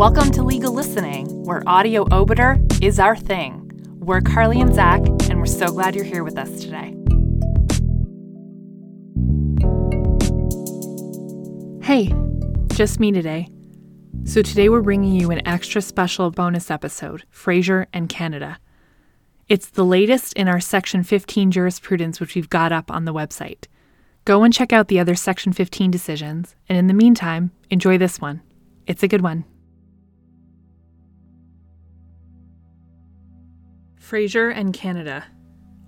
Welcome to Legal Listening, where audio obiter is our thing. We're Carly and Zach, and we're so glad you're here with us today. Hey, just me today. So today we're bringing you an extra special bonus episode Fraser and Canada. It's the latest in our Section 15 jurisprudence, which we've got up on the website. Go and check out the other Section 15 decisions, and in the meantime, enjoy this one. It's a good one. Fraser and Canada.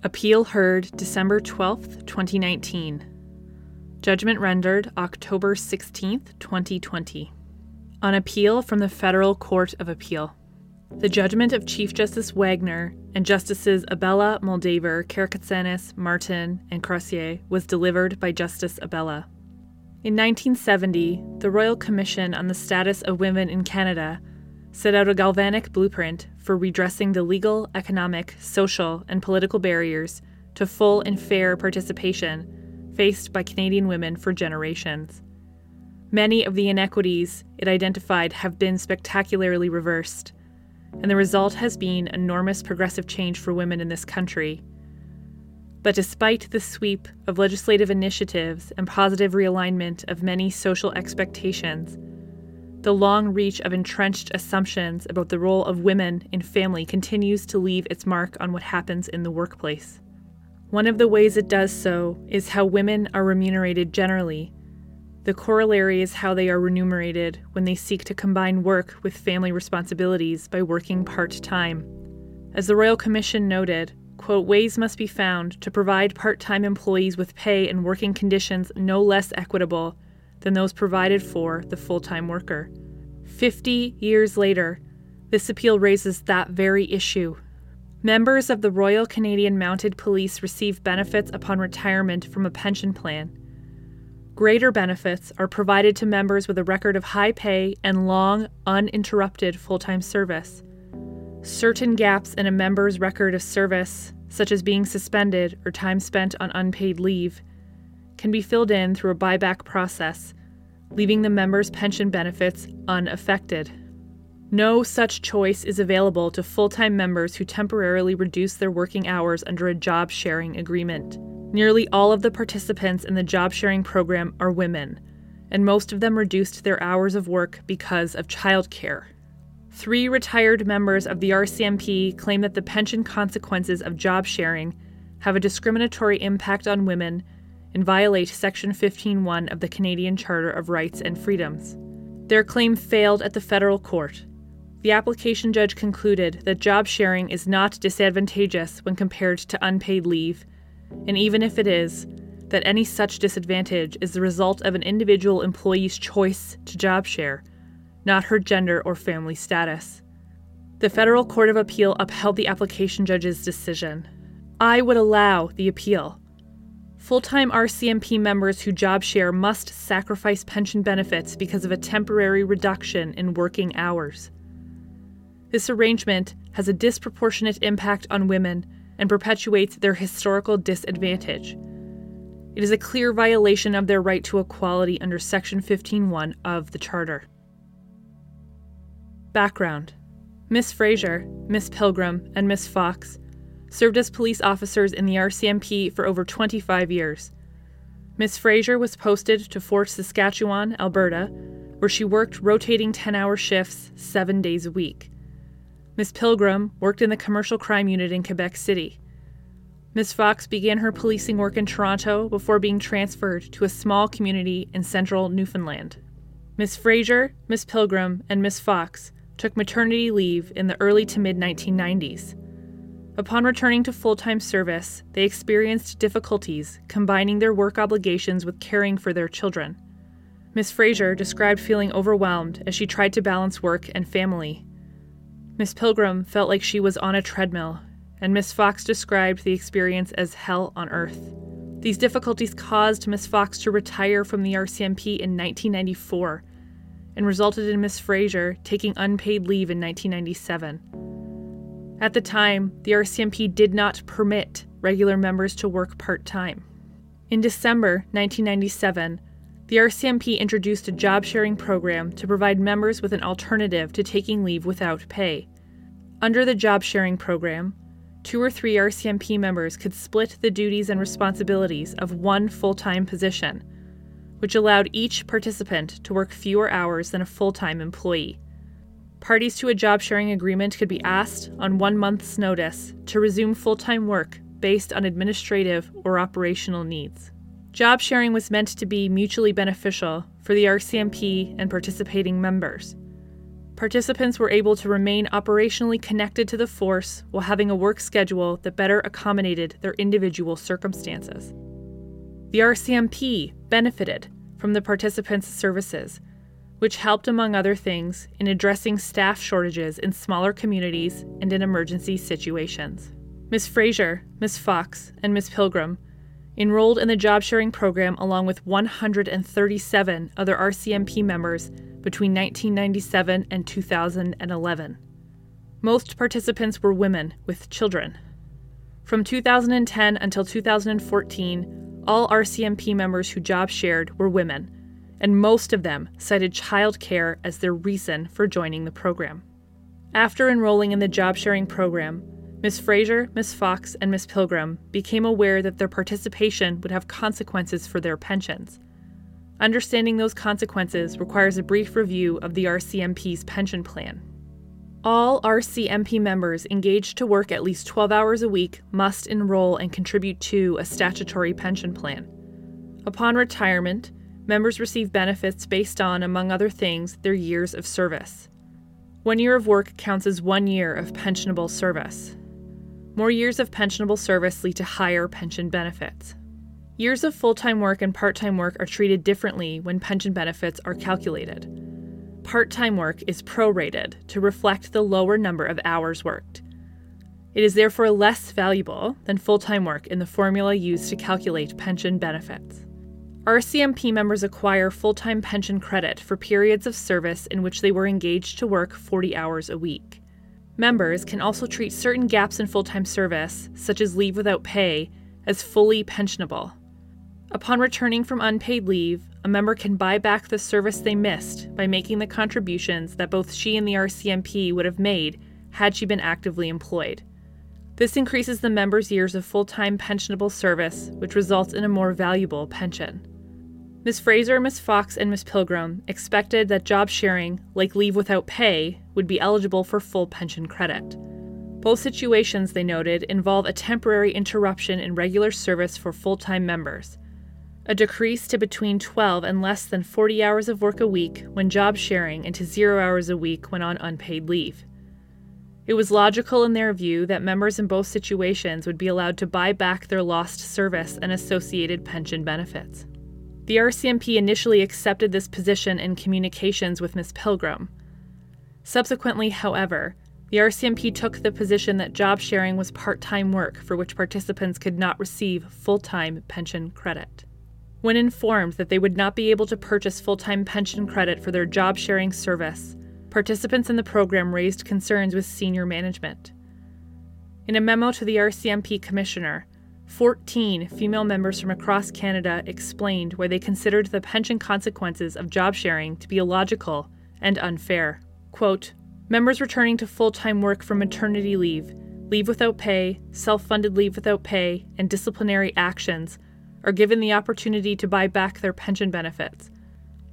Appeal heard December 12th, 2019. Judgment rendered October 16th, 2020. On appeal from the Federal Court of Appeal. The judgment of Chief Justice Wagner and Justices Abella, Moldaver, Karakatsanis, Martin, and Kasirer was delivered by Justice Abella. In 1970, the Royal Commission on the Status of Women in Canada set out a galvanic blueprint for redressing the legal, economic, social, and political barriers to full and fair participation faced by Canadian women for generations. Many of the inequities it identified have been spectacularly reversed and the result has been enormous progressive change for women in this country. But despite the sweep of legislative initiatives and positive realignment of many social expectations, the long reach of entrenched assumptions about the role of women in family continues to leave its mark on what happens in the workplace. One of the ways it does so is how women are remunerated generally the corollary is how they are remunerated when they seek to combine work with family responsibilities by working part time. As the Royal Commission noted, quote, ways must be found to provide part time employees with pay and working conditions no less equitable than those provided for the full time worker. Fifty years later, this appeal raises that very issue. Members of the Royal Canadian Mounted Police receive benefits upon retirement from a pension plan. Greater benefits are provided to members with a record of high pay and long, uninterrupted full time service. Certain gaps in a member's record of service, such as being suspended or time spent on unpaid leave, can be filled in through a buyback process, leaving the member's pension benefits unaffected. No such choice is available to full time members who temporarily reduce their working hours under a job sharing agreement. Nearly all of the participants in the job sharing program are women, and most of them reduced their hours of work because of childcare. Three retired members of the RCMP claim that the pension consequences of job sharing have a discriminatory impact on women and violate Section 15.1 of the Canadian Charter of Rights and Freedoms. Their claim failed at the federal court. The application judge concluded that job sharing is not disadvantageous when compared to unpaid leave and even if it is, that any such disadvantage is the result of an individual employee's choice to job share, not her gender or family status. The Federal Court of Appeal upheld the application judge's decision. I would allow the appeal. Full time RCMP members who job share must sacrifice pension benefits because of a temporary reduction in working hours. This arrangement has a disproportionate impact on women and perpetuates their historical disadvantage. It is a clear violation of their right to equality under Section 15.1 of the Charter. Background Miss Fraser, Miss Pilgrim, and Miss Fox served as police officers in the RCMP for over 25 years. Miss Fraser was posted to Fort Saskatchewan, Alberta, where she worked rotating 10 hour shifts seven days a week. Miss Pilgrim worked in the commercial crime unit in Quebec City. Miss Fox began her policing work in Toronto before being transferred to a small community in central Newfoundland. Miss Fraser, Miss Pilgrim, and Miss Fox took maternity leave in the early to mid 1990s. Upon returning to full time service, they experienced difficulties combining their work obligations with caring for their children. Miss Fraser described feeling overwhelmed as she tried to balance work and family. Miss Pilgrim felt like she was on a treadmill, and Miss Fox described the experience as hell on earth. These difficulties caused Miss Fox to retire from the RCMP in 1994 and resulted in Miss Fraser taking unpaid leave in 1997. At the time, the RCMP did not permit regular members to work part time. In December 1997, the RCMP introduced a job sharing program to provide members with an alternative to taking leave without pay. Under the job sharing program, two or three RCMP members could split the duties and responsibilities of one full time position, which allowed each participant to work fewer hours than a full time employee. Parties to a job sharing agreement could be asked on one month's notice to resume full time work based on administrative or operational needs. Job sharing was meant to be mutually beneficial for the RCMP and participating members. Participants were able to remain operationally connected to the force while having a work schedule that better accommodated their individual circumstances. The RCMP benefited from the participants' services, which helped, among other things, in addressing staff shortages in smaller communities and in emergency situations. Ms. Fraser, Ms. Fox, and Ms. Pilgrim enrolled in the job sharing program along with 137 other RCMP members between 1997 and 2011. Most participants were women with children. From 2010 until 2014, all RCMP members who job shared were women, and most of them cited childcare as their reason for joining the program. After enrolling in the job sharing program, Miss Fraser, Miss Fox, and Miss Pilgrim became aware that their participation would have consequences for their pensions. Understanding those consequences requires a brief review of the RCMP's pension plan. All RCMP members engaged to work at least 12 hours a week must enroll and contribute to a statutory pension plan. Upon retirement, members receive benefits based on, among other things, their years of service. One year of work counts as one year of pensionable service. More years of pensionable service lead to higher pension benefits. Years of full time work and part time work are treated differently when pension benefits are calculated. Part time work is prorated to reflect the lower number of hours worked. It is therefore less valuable than full time work in the formula used to calculate pension benefits. RCMP members acquire full time pension credit for periods of service in which they were engaged to work 40 hours a week. Members can also treat certain gaps in full time service, such as leave without pay, as fully pensionable. Upon returning from unpaid leave, a member can buy back the service they missed by making the contributions that both she and the RCMP would have made had she been actively employed. This increases the member's years of full time pensionable service, which results in a more valuable pension. Ms. Fraser, Ms. Fox, and Ms. Pilgrim expected that job sharing, like leave without pay, would be eligible for full pension credit. Both situations, they noted, involve a temporary interruption in regular service for full time members, a decrease to between 12 and less than 40 hours of work a week when job sharing, and to zero hours a week when on unpaid leave. It was logical in their view that members in both situations would be allowed to buy back their lost service and associated pension benefits. The RCMP initially accepted this position in communications with Ms. Pilgrim. Subsequently, however, the RCMP took the position that job sharing was part time work for which participants could not receive full time pension credit. When informed that they would not be able to purchase full time pension credit for their job sharing service, participants in the program raised concerns with senior management. In a memo to the RCMP commissioner, 14 female members from across Canada explained why they considered the pension consequences of job sharing to be illogical and unfair. Quote, Members returning to full time work from maternity leave, leave without pay, self funded leave without pay, and disciplinary actions are given the opportunity to buy back their pension benefits.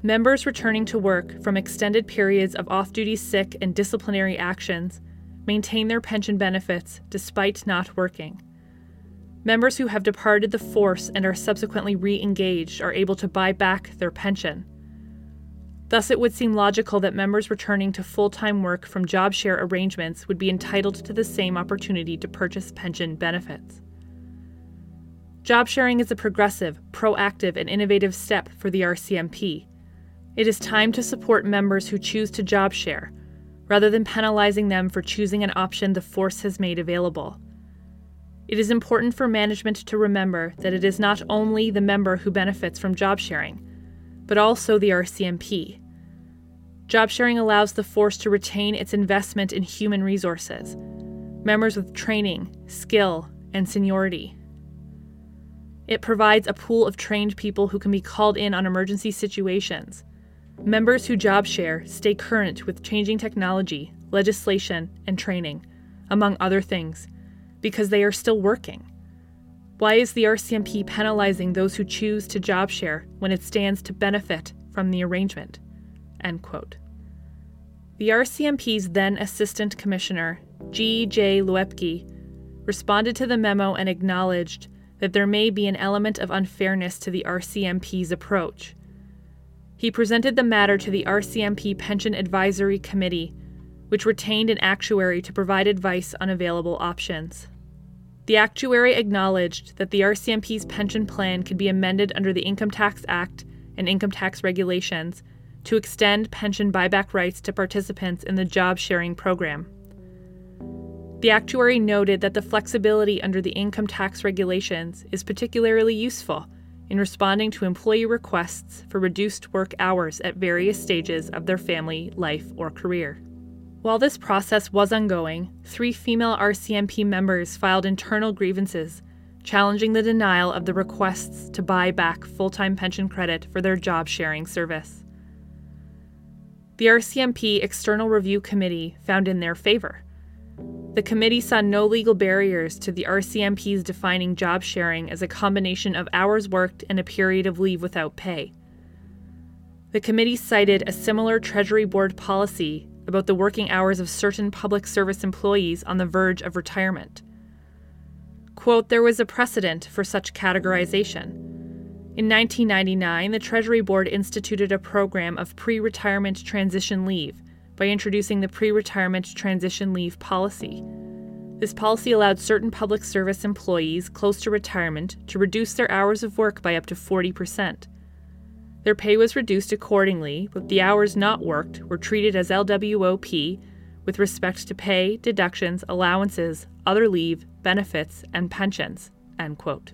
Members returning to work from extended periods of off duty sick and disciplinary actions maintain their pension benefits despite not working. Members who have departed the force and are subsequently re engaged are able to buy back their pension. Thus, it would seem logical that members returning to full time work from job share arrangements would be entitled to the same opportunity to purchase pension benefits. Job sharing is a progressive, proactive, and innovative step for the RCMP. It is time to support members who choose to job share, rather than penalizing them for choosing an option the force has made available. It is important for management to remember that it is not only the member who benefits from job sharing, but also the RCMP. Job sharing allows the force to retain its investment in human resources, members with training, skill, and seniority. It provides a pool of trained people who can be called in on emergency situations. Members who job share stay current with changing technology, legislation, and training, among other things, because they are still working. Why is the RCMP penalizing those who choose to job share when it stands to benefit from the arrangement? End quote. The RCMP's then Assistant Commissioner, G. J. Luepke, responded to the memo and acknowledged that there may be an element of unfairness to the RCMP's approach. He presented the matter to the RCMP Pension Advisory Committee, which retained an actuary to provide advice on available options. The actuary acknowledged that the RCMP's pension plan could be amended under the Income Tax Act and income tax regulations to extend pension buyback rights to participants in the job sharing program. The actuary noted that the flexibility under the income tax regulations is particularly useful in responding to employee requests for reduced work hours at various stages of their family, life, or career. While this process was ongoing, three female RCMP members filed internal grievances challenging the denial of the requests to buy back full time pension credit for their job sharing service. The RCMP External Review Committee found in their favor. The committee saw no legal barriers to the RCMP's defining job sharing as a combination of hours worked and a period of leave without pay. The committee cited a similar Treasury Board policy about the working hours of certain public service employees on the verge of retirement. Quote, there was a precedent for such categorization. In 1999, the Treasury Board instituted a program of pre retirement transition leave by introducing the pre retirement transition leave policy. This policy allowed certain public service employees close to retirement to reduce their hours of work by up to 40 percent. Their pay was reduced accordingly, but the hours not worked were treated as LWOP with respect to pay, deductions, allowances, other leave, benefits, and pensions. End quote.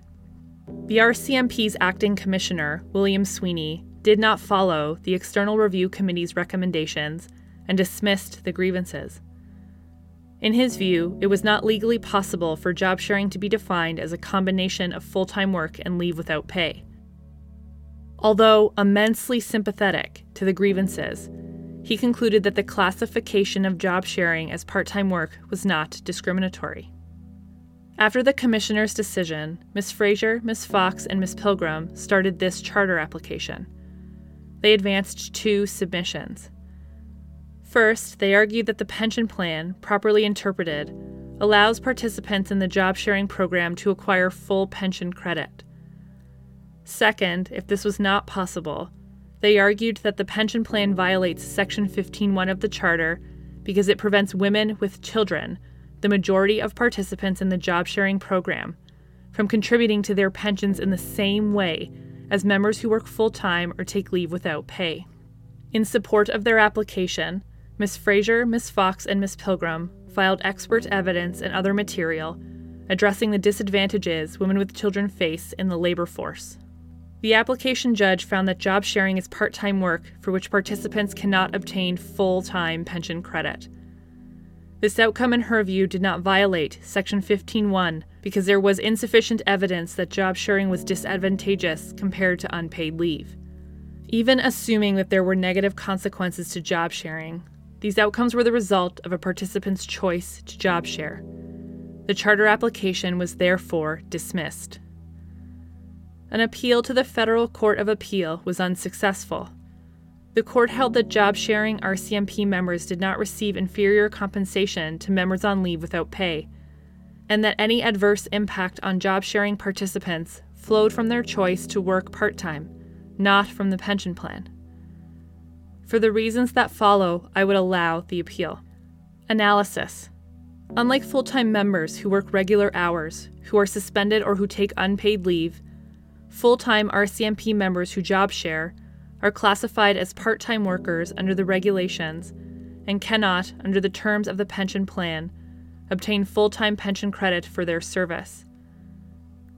The RCMP's acting commissioner, William Sweeney, did not follow the External Review Committee's recommendations and dismissed the grievances. In his view, it was not legally possible for job sharing to be defined as a combination of full time work and leave without pay. Although immensely sympathetic to the grievances, he concluded that the classification of job sharing as part time work was not discriminatory. After the Commissioner's decision, Ms. Fraser, Ms. Fox, and Ms. Pilgrim started this charter application. They advanced two submissions. First, they argued that the pension plan, properly interpreted, allows participants in the job sharing program to acquire full pension credit. Second, if this was not possible, they argued that the pension plan violates Section 15.1 of the Charter because it prevents women with children, the majority of participants in the job sharing program, from contributing to their pensions in the same way as members who work full time or take leave without pay. In support of their application, Ms. Fraser, Ms. Fox, and Ms. Pilgrim filed expert evidence and other material addressing the disadvantages women with children face in the labor force. The application judge found that job sharing is part time work for which participants cannot obtain full time pension credit. This outcome, in her view, did not violate Section 15.1 because there was insufficient evidence that job sharing was disadvantageous compared to unpaid leave. Even assuming that there were negative consequences to job sharing, these outcomes were the result of a participant's choice to job share. The charter application was therefore dismissed. An appeal to the Federal Court of Appeal was unsuccessful. The court held that job sharing RCMP members did not receive inferior compensation to members on leave without pay, and that any adverse impact on job sharing participants flowed from their choice to work part time, not from the pension plan. For the reasons that follow, I would allow the appeal. Analysis Unlike full time members who work regular hours, who are suspended, or who take unpaid leave, full time RCMP members who job share are classified as part time workers under the regulations and cannot, under the terms of the pension plan, obtain full time pension credit for their service.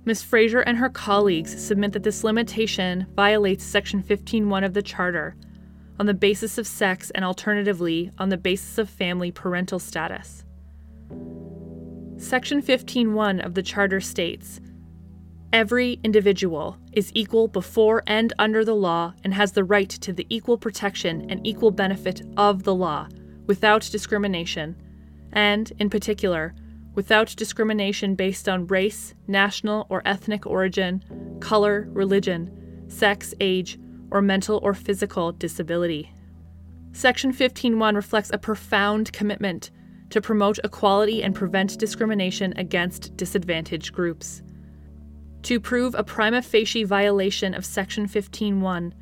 Ms. Fraser and her colleagues submit that this limitation violates Section 15.1 of the Charter on the basis of sex and alternatively on the basis of family parental status. Section 15.1 of the Charter states Every individual is equal before and under the law and has the right to the equal protection and equal benefit of the law without discrimination, and, in particular, without discrimination based on race, national or ethnic origin, color, religion, sex, age, or mental or physical disability. Section 15.1 reflects a profound commitment to promote equality and prevent discrimination against disadvantaged groups. To prove a prima facie violation of Section 15.1,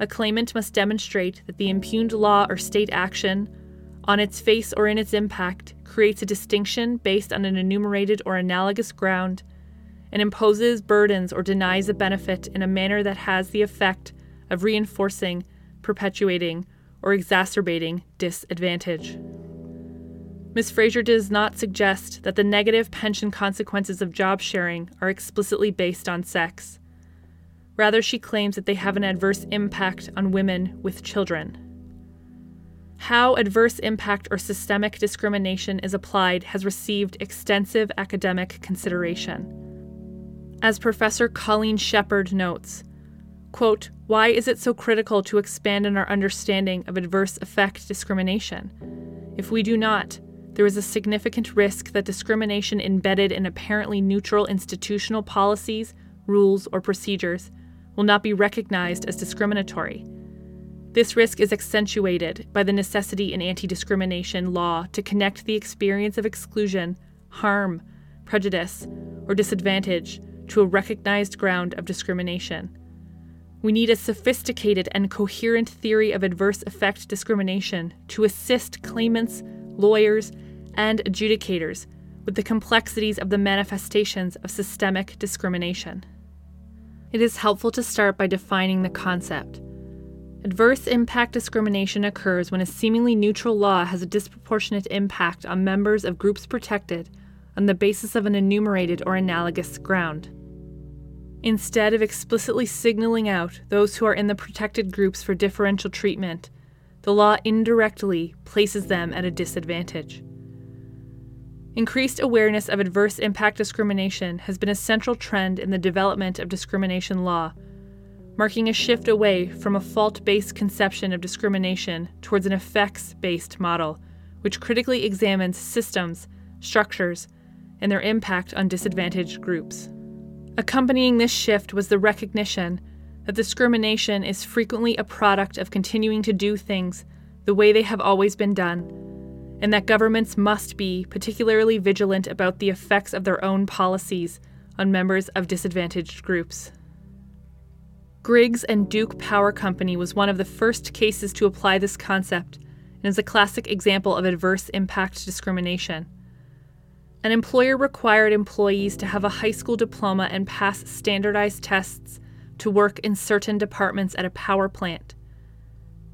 a claimant must demonstrate that the impugned law or state action, on its face or in its impact, creates a distinction based on an enumerated or analogous ground, and imposes burdens or denies a benefit in a manner that has the effect of reinforcing, perpetuating, or exacerbating disadvantage. Ms. Fraser does not suggest that the negative pension consequences of job sharing are explicitly based on sex. Rather, she claims that they have an adverse impact on women with children. How adverse impact or systemic discrimination is applied has received extensive academic consideration. As Professor Colleen Sheppard notes, quote, Why is it so critical to expand in our understanding of adverse effect discrimination? If we do not, there is a significant risk that discrimination embedded in apparently neutral institutional policies, rules, or procedures will not be recognized as discriminatory. This risk is accentuated by the necessity in anti discrimination law to connect the experience of exclusion, harm, prejudice, or disadvantage to a recognized ground of discrimination. We need a sophisticated and coherent theory of adverse effect discrimination to assist claimants, lawyers, and adjudicators with the complexities of the manifestations of systemic discrimination. It is helpful to start by defining the concept. Adverse impact discrimination occurs when a seemingly neutral law has a disproportionate impact on members of groups protected on the basis of an enumerated or analogous ground. Instead of explicitly signaling out those who are in the protected groups for differential treatment, the law indirectly places them at a disadvantage. Increased awareness of adverse impact discrimination has been a central trend in the development of discrimination law, marking a shift away from a fault based conception of discrimination towards an effects based model, which critically examines systems, structures, and their impact on disadvantaged groups. Accompanying this shift was the recognition that discrimination is frequently a product of continuing to do things the way they have always been done and that governments must be particularly vigilant about the effects of their own policies on members of disadvantaged groups. Griggs and Duke Power Company was one of the first cases to apply this concept and is a classic example of adverse impact discrimination. An employer required employees to have a high school diploma and pass standardized tests to work in certain departments at a power plant.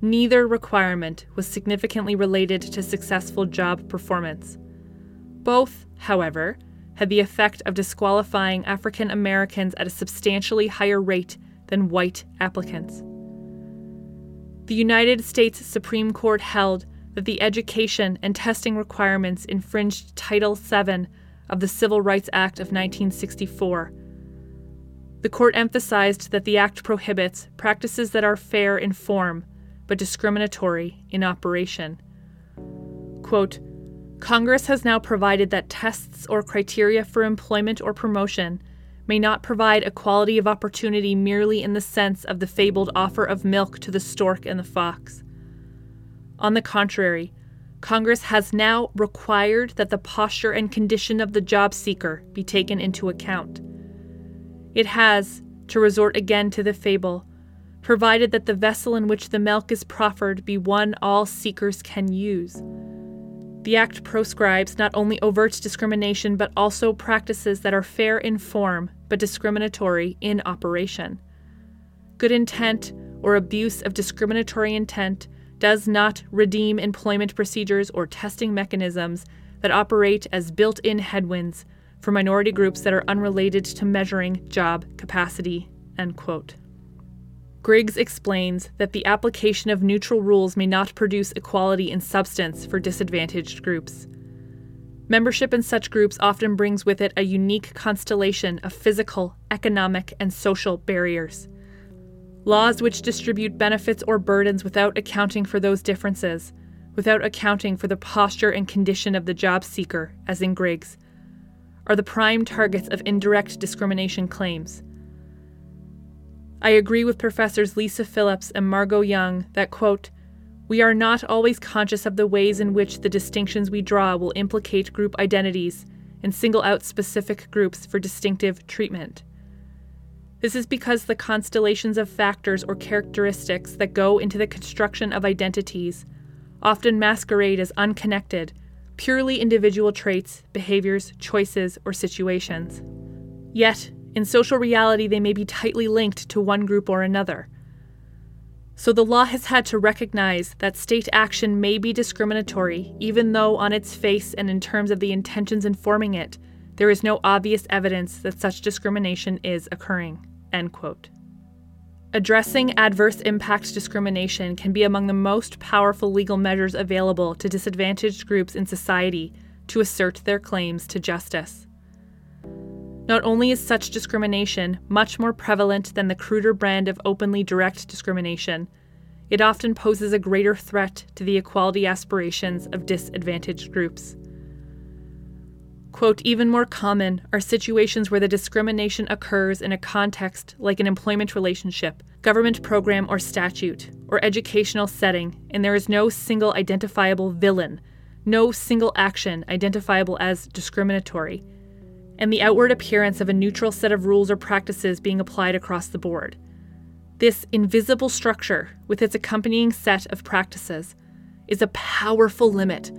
Neither requirement was significantly related to successful job performance. Both, however, had the effect of disqualifying African Americans at a substantially higher rate than white applicants. The United States Supreme Court held that the education and testing requirements infringed Title VII of the Civil Rights Act of 1964. The court emphasized that the act prohibits practices that are fair in form but discriminatory in operation. Quote, Congress has now provided that tests or criteria for employment or promotion may not provide equality of opportunity merely in the sense of the fabled offer of milk to the stork and the fox. On the contrary, Congress has now required that the posture and condition of the job seeker be taken into account. It has, to resort again to the fable, provided that the vessel in which the milk is proffered be one all seekers can use. The Act proscribes not only overt discrimination but also practices that are fair in form but discriminatory in operation. Good intent or abuse of discriminatory intent does not redeem employment procedures or testing mechanisms that operate as built in headwinds for minority groups that are unrelated to measuring job capacity. End quote. Griggs explains that the application of neutral rules may not produce equality in substance for disadvantaged groups. Membership in such groups often brings with it a unique constellation of physical, economic, and social barriers. Laws which distribute benefits or burdens without accounting for those differences, without accounting for the posture and condition of the job seeker, as in Griggs, are the prime targets of indirect discrimination claims. I agree with professors Lisa Phillips and Margot Young that, quote, we are not always conscious of the ways in which the distinctions we draw will implicate group identities and single out specific groups for distinctive treatment. This is because the constellations of factors or characteristics that go into the construction of identities often masquerade as unconnected, purely individual traits, behaviors, choices, or situations. Yet, in social reality, they may be tightly linked to one group or another. So the law has had to recognize that state action may be discriminatory, even though on its face and in terms of the intentions informing it, there is no obvious evidence that such discrimination is occurring. End quote. Addressing adverse impact discrimination can be among the most powerful legal measures available to disadvantaged groups in society to assert their claims to justice. Not only is such discrimination much more prevalent than the cruder brand of openly direct discrimination, it often poses a greater threat to the equality aspirations of disadvantaged groups. Quote, even more common are situations where the discrimination occurs in a context like an employment relationship, government program or statute, or educational setting, and there is no single identifiable villain, no single action identifiable as discriminatory, and the outward appearance of a neutral set of rules or practices being applied across the board. This invisible structure, with its accompanying set of practices, is a powerful limit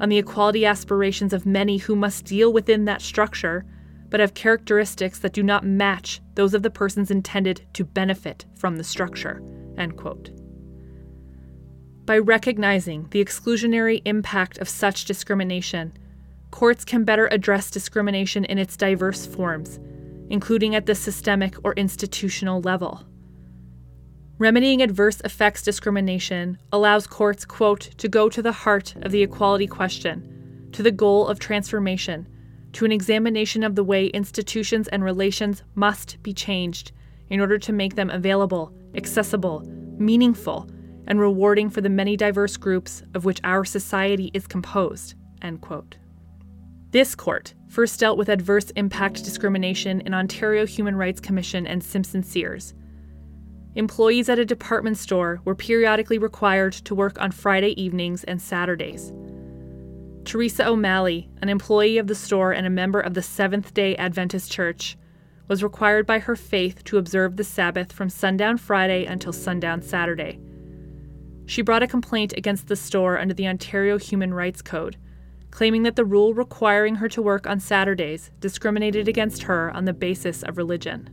on the equality aspirations of many who must deal within that structure, but have characteristics that do not match those of the persons intended to benefit from the structure. End quote. By recognizing the exclusionary impact of such discrimination, courts can better address discrimination in its diverse forms, including at the systemic or institutional level. Remedying adverse effects discrimination allows courts, quote, to go to the heart of the equality question, to the goal of transformation, to an examination of the way institutions and relations must be changed in order to make them available, accessible, meaningful, and rewarding for the many diverse groups of which our society is composed. End quote. This court first dealt with adverse impact discrimination in Ontario Human Rights Commission and Simpson Sears employees at a department store were periodically required to work on Friday evenings and Saturdays. Teresa O'Malley, an employee of the store and a member of the Seventh day Adventist Church, was required by her faith to observe the Sabbath from sundown Friday until sundown Saturday. She brought a complaint against the store under the Ontario Human Rights Code, claiming that the rule requiring her to work on Saturdays discriminated against her on the basis of religion.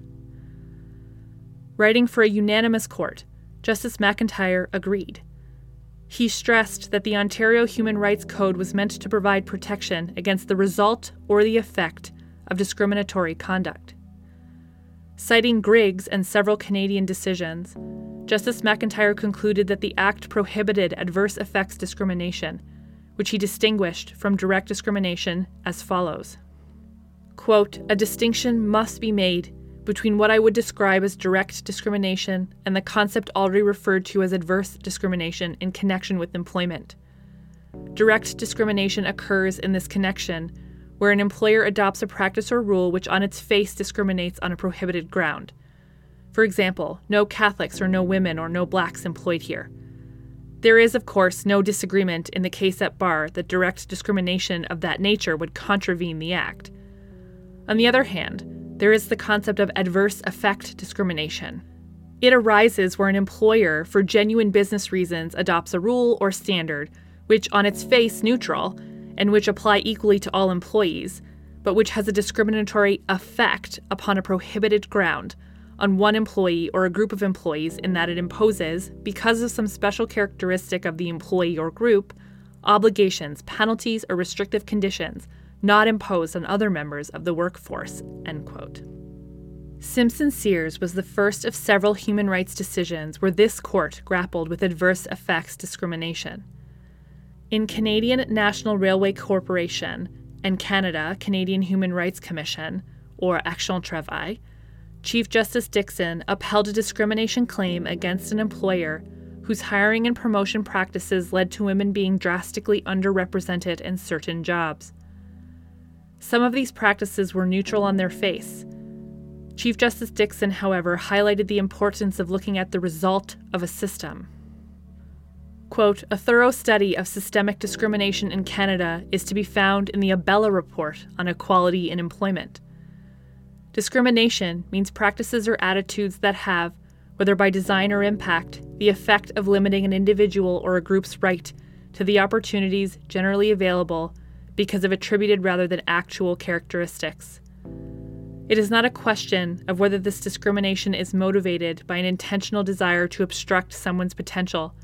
Writing for a unanimous court, Justice McIntyre agreed. He stressed that the Ontario Human Rights Code was meant to provide protection against the result or the effect of discriminatory conduct. Citing Griggs and several Canadian decisions, Justice McIntyre concluded that the Act prohibited adverse effects discrimination, which he distinguished from direct discrimination as follows Quote, A distinction must be made between what I would describe as direct discrimination and the concept already referred to as adverse discrimination in connection with employment. Direct discrimination occurs in this connection where an employer adopts a practice or rule which on its face discriminates on a prohibited ground. For example, no Catholics or no women or no blacks employed here. There is, of course, no disagreement in the case at bar that direct discrimination of that nature would contravene the Act. On the other hand, there is the concept of adverse effect discrimination. It arises where an employer, for genuine business reasons, adopts a rule or standard, which on its face neutral, and which apply equally to all employees, but which has a discriminatory effect upon a prohibited ground on one employee or a group of employees in that it imposes, because of some special characteristic of the employee or group, obligations, penalties, or restrictive conditions not imposed on other members of the workforce. End quote. Simpson Sears was the first of several human rights decisions where this court grappled with adverse effects discrimination. In Canadian National Railway Corporation, and Canada, Canadian Human Rights Commission, or Action Travail, Chief Justice Dickson upheld a discrimination claim against an employer whose hiring and promotion practices led to women being drastically underrepresented in certain jobs. Some of these practices were neutral on their face. Chief Justice Dickson, however, highlighted the importance of looking at the result of a system. Quote, a thorough study of systemic discrimination in Canada is to be found in the Abella Report on Equality in Employment. Discrimination means practices or attitudes that have, whether by design or impact, the effect of limiting an individual or a group's right to the opportunities generally available because of attributed rather than actual characteristics. It is not a question of whether this discrimination is motivated by an intentional desire to obstruct someone's potential,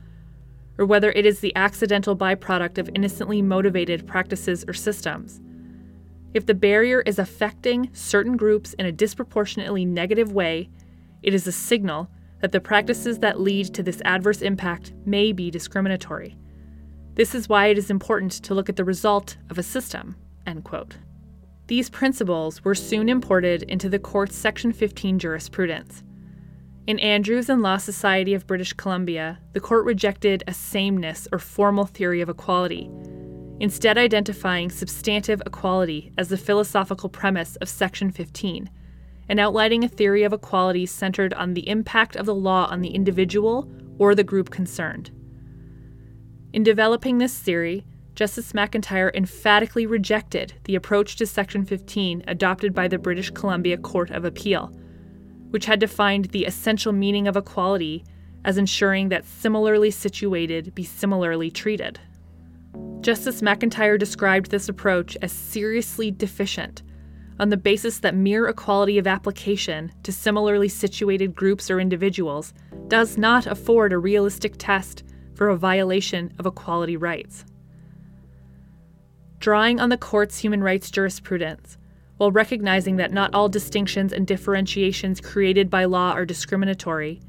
or whether it is the accidental byproduct of innocently motivated practices or systems. If the barrier is affecting certain groups in a disproportionately negative way, it is a signal that the practices that lead to this adverse impact may be discriminatory. This is why it is important to look at the result of a system. End quote. These principles were soon imported into the court's Section 15 jurisprudence. In Andrews and Law Society of British Columbia, the court rejected a sameness or formal theory of equality, instead, identifying substantive equality as the philosophical premise of Section 15 and outlining a theory of equality centered on the impact of the law on the individual or the group concerned. In developing this theory, Justice McIntyre emphatically rejected the approach to Section 15 adopted by the British Columbia Court of Appeal, which had defined the essential meaning of equality as ensuring that similarly situated be similarly treated. Justice McIntyre described this approach as seriously deficient on the basis that mere equality of application to similarly situated groups or individuals does not afford a realistic test for a violation of equality rights. Drawing on the court's human rights jurisprudence, while recognizing that not all distinctions and differentiations created by law are discriminatory,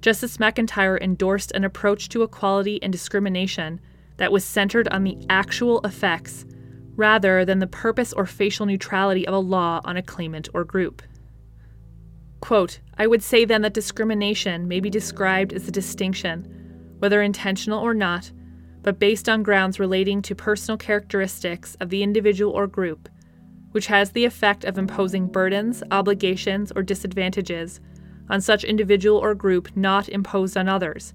Justice McIntyre endorsed an approach to equality and discrimination that was centered on the actual effects rather than the purpose or facial neutrality of a law on a claimant or group. Quote, I would say then that discrimination may be described as a distinction, whether intentional or not, but based on grounds relating to personal characteristics of the individual or group, which has the effect of imposing burdens, obligations, or disadvantages on such individual or group not imposed on others,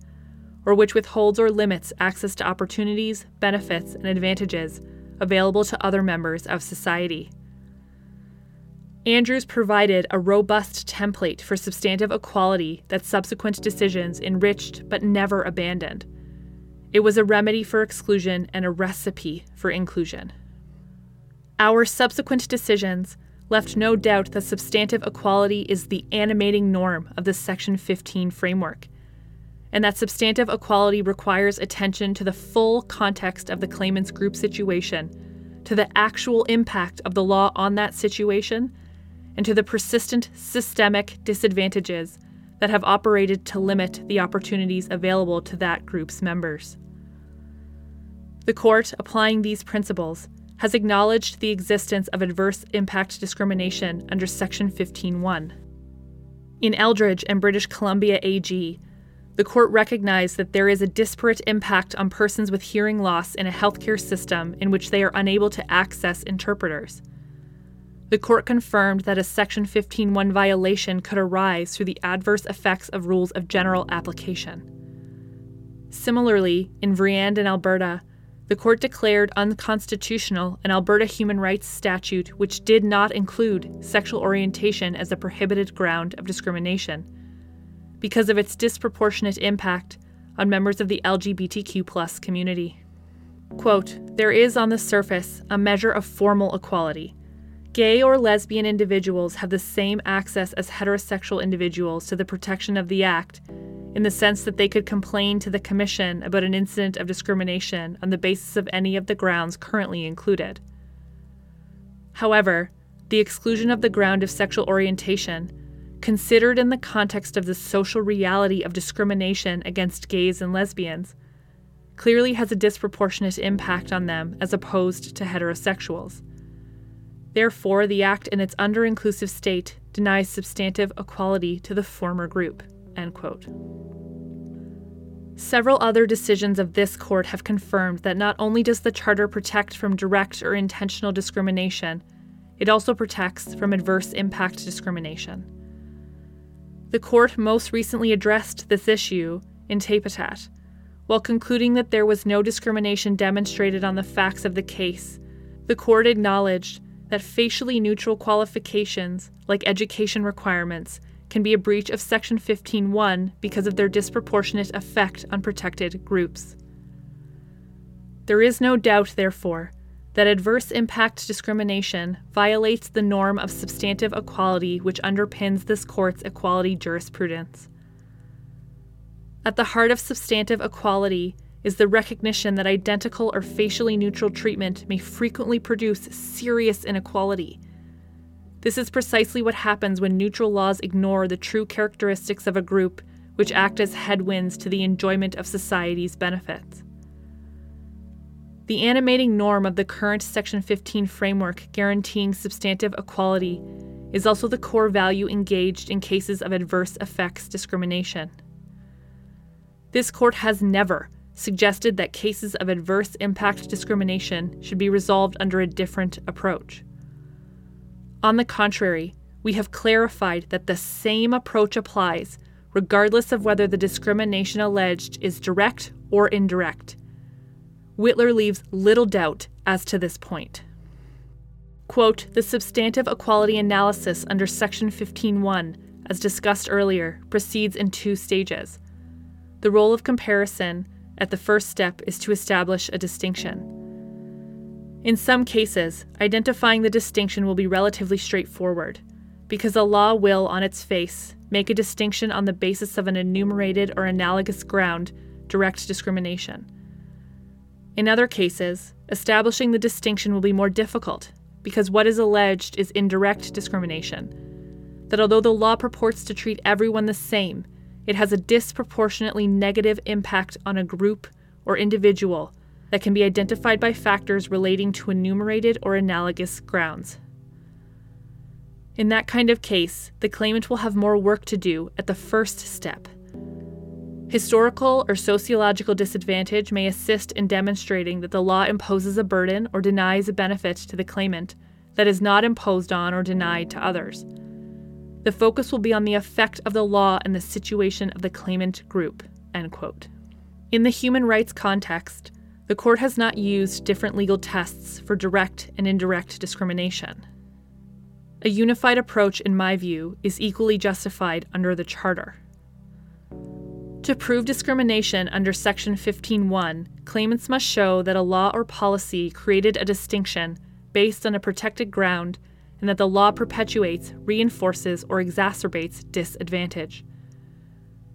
or which withholds or limits access to opportunities, benefits, and advantages available to other members of society. Andrews provided a robust template for substantive equality that subsequent decisions enriched but never abandoned. It was a remedy for exclusion and a recipe for inclusion. Our subsequent decisions left no doubt that substantive equality is the animating norm of the Section 15 framework, and that substantive equality requires attention to the full context of the claimant's group situation, to the actual impact of the law on that situation, and to the persistent systemic disadvantages that have operated to limit the opportunities available to that group's members. The court, applying these principles, has acknowledged the existence of adverse impact discrimination under Section 15.1. In Eldridge and British Columbia AG, the court recognized that there is a disparate impact on persons with hearing loss in a healthcare system in which they are unable to access interpreters. The court confirmed that a Section 15.1 violation could arise through the adverse effects of rules of general application. Similarly, in Vriend and Alberta, the court declared unconstitutional an Alberta human rights statute which did not include sexual orientation as a prohibited ground of discrimination because of its disproportionate impact on members of the LGBTQ community. Quote, there is on the surface a measure of formal equality. Gay or lesbian individuals have the same access as heterosexual individuals to the protection of the Act, in the sense that they could complain to the Commission about an incident of discrimination on the basis of any of the grounds currently included. However, the exclusion of the ground of sexual orientation considered in the context of the social reality of discrimination against gays and lesbians, clearly has a disproportionate impact on them as opposed to heterosexuals. Therefore, the Act in its under inclusive state denies substantive equality to the former group. Several other decisions of this court have confirmed that not only does the Charter protect from direct or intentional discrimination, it also protects from adverse impact discrimination. The court most recently addressed this issue in Taypotat, while concluding that there was no discrimination demonstrated on the facts of the case. The court acknowledged that facially neutral qualifications, like education requirements, can be a breach of Section 15.1 because of their disproportionate effect on protected groups. There is no doubt, therefore, that adverse impact discrimination violates the norm of substantive equality which underpins this court's equality jurisprudence. At the heart of substantive equality is the recognition that identical or facially neutral treatment may frequently produce serious inequality this is precisely what happens when neutral laws ignore the true characteristics of a group which act as headwinds to the enjoyment of society's benefits. The animating norm of the current Section 15 framework guaranteeing substantive equality is also the core value engaged in cases of adverse effects discrimination. This court has never suggested that cases of adverse impact discrimination should be resolved under a different approach. On the contrary, we have clarified that the same approach applies regardless of whether the discrimination alleged is direct or indirect. Withler leaves little doubt as to this point. Quote, the substantive equality analysis under Section 15.1, as discussed earlier, proceeds in two stages. The role of comparison at the first step is to establish a distinction. In some cases, identifying the distinction will be relatively straightforward, because a law will, on its face, make a distinction on the basis of an enumerated or analogous ground direct discrimination. In other cases, establishing the distinction will be more difficult, because what is alleged is indirect discrimination. That although the law purports to treat everyone the same, it has a disproportionately negative impact on a group or individual that can be identified by factors relating to enumerated or analogous grounds. In that kind of case, the claimant will have more work to do at the first step. Historical or sociological disadvantage may assist in demonstrating that the law imposes a burden or denies a benefit to the claimant that is not imposed on or denied to others. The focus will be on the effect of the law and the situation of the claimant group. In the human rights context, the court has not used different legal tests for direct and indirect discrimination. A unified approach, in my view, is equally justified under the Charter. To prove discrimination under Section 15.1, claimants must show that a law or policy created a distinction based on a protected ground and that the law perpetuates, reinforces, or exacerbates disadvantage.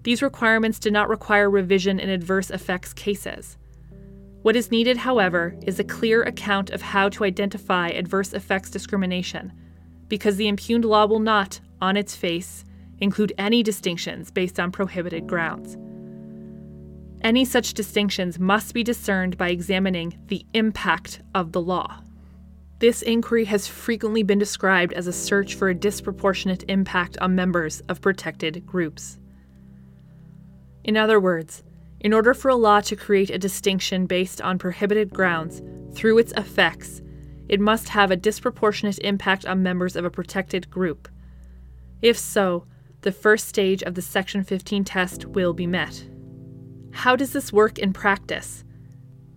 These requirements do not require revision in adverse effects cases. What is needed, however, is a clear account of how to identify adverse effects discrimination, because the impugned law will not, on its face, include any distinctions based on prohibited grounds. Any such distinctions must be discerned by examining the impact of the law. This inquiry has frequently been described as a search for a disproportionate impact on members of protected groups. In other words, in order for a law to create a distinction based on prohibited grounds through its effects, it must have a disproportionate impact on members of a protected group. If so, the first stage of the Section 15 test will be met. How does this work in practice?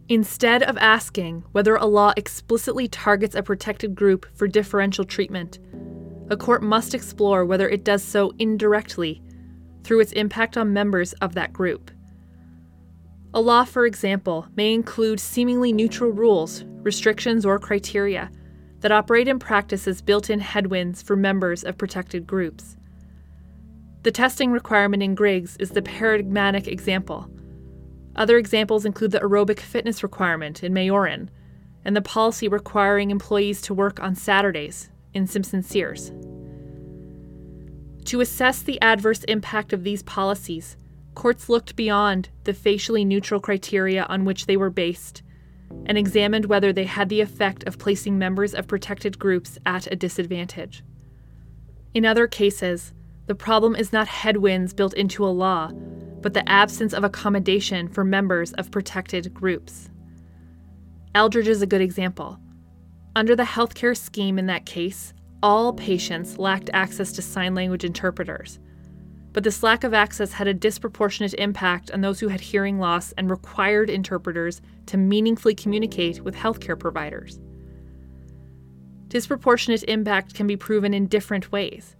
Instead of asking whether a law explicitly targets a protected group for differential treatment, a court must explore whether it does so indirectly through its impact on members of that group. A law, for example, may include seemingly neutral rules, restrictions, or criteria that operate in practice as built in headwinds for members of protected groups. The testing requirement in Griggs is the paradigmatic example. Other examples include the aerobic fitness requirement in Meiorin and the policy requiring employees to work on Saturdays in Simpson Sears. To assess the adverse impact of these policies, courts looked beyond the facially neutral criteria on which they were based and examined whether they had the effect of placing members of protected groups at a disadvantage. In other cases, the problem is not headwinds built into a law, but the absence of accommodation for members of protected groups. Eldridge is a good example. Under the healthcare scheme in that case, all patients lacked access to sign language interpreters. But this lack of access had a disproportionate impact on those who had hearing loss and required interpreters to meaningfully communicate with healthcare providers. Disproportionate impact can be proven in different ways.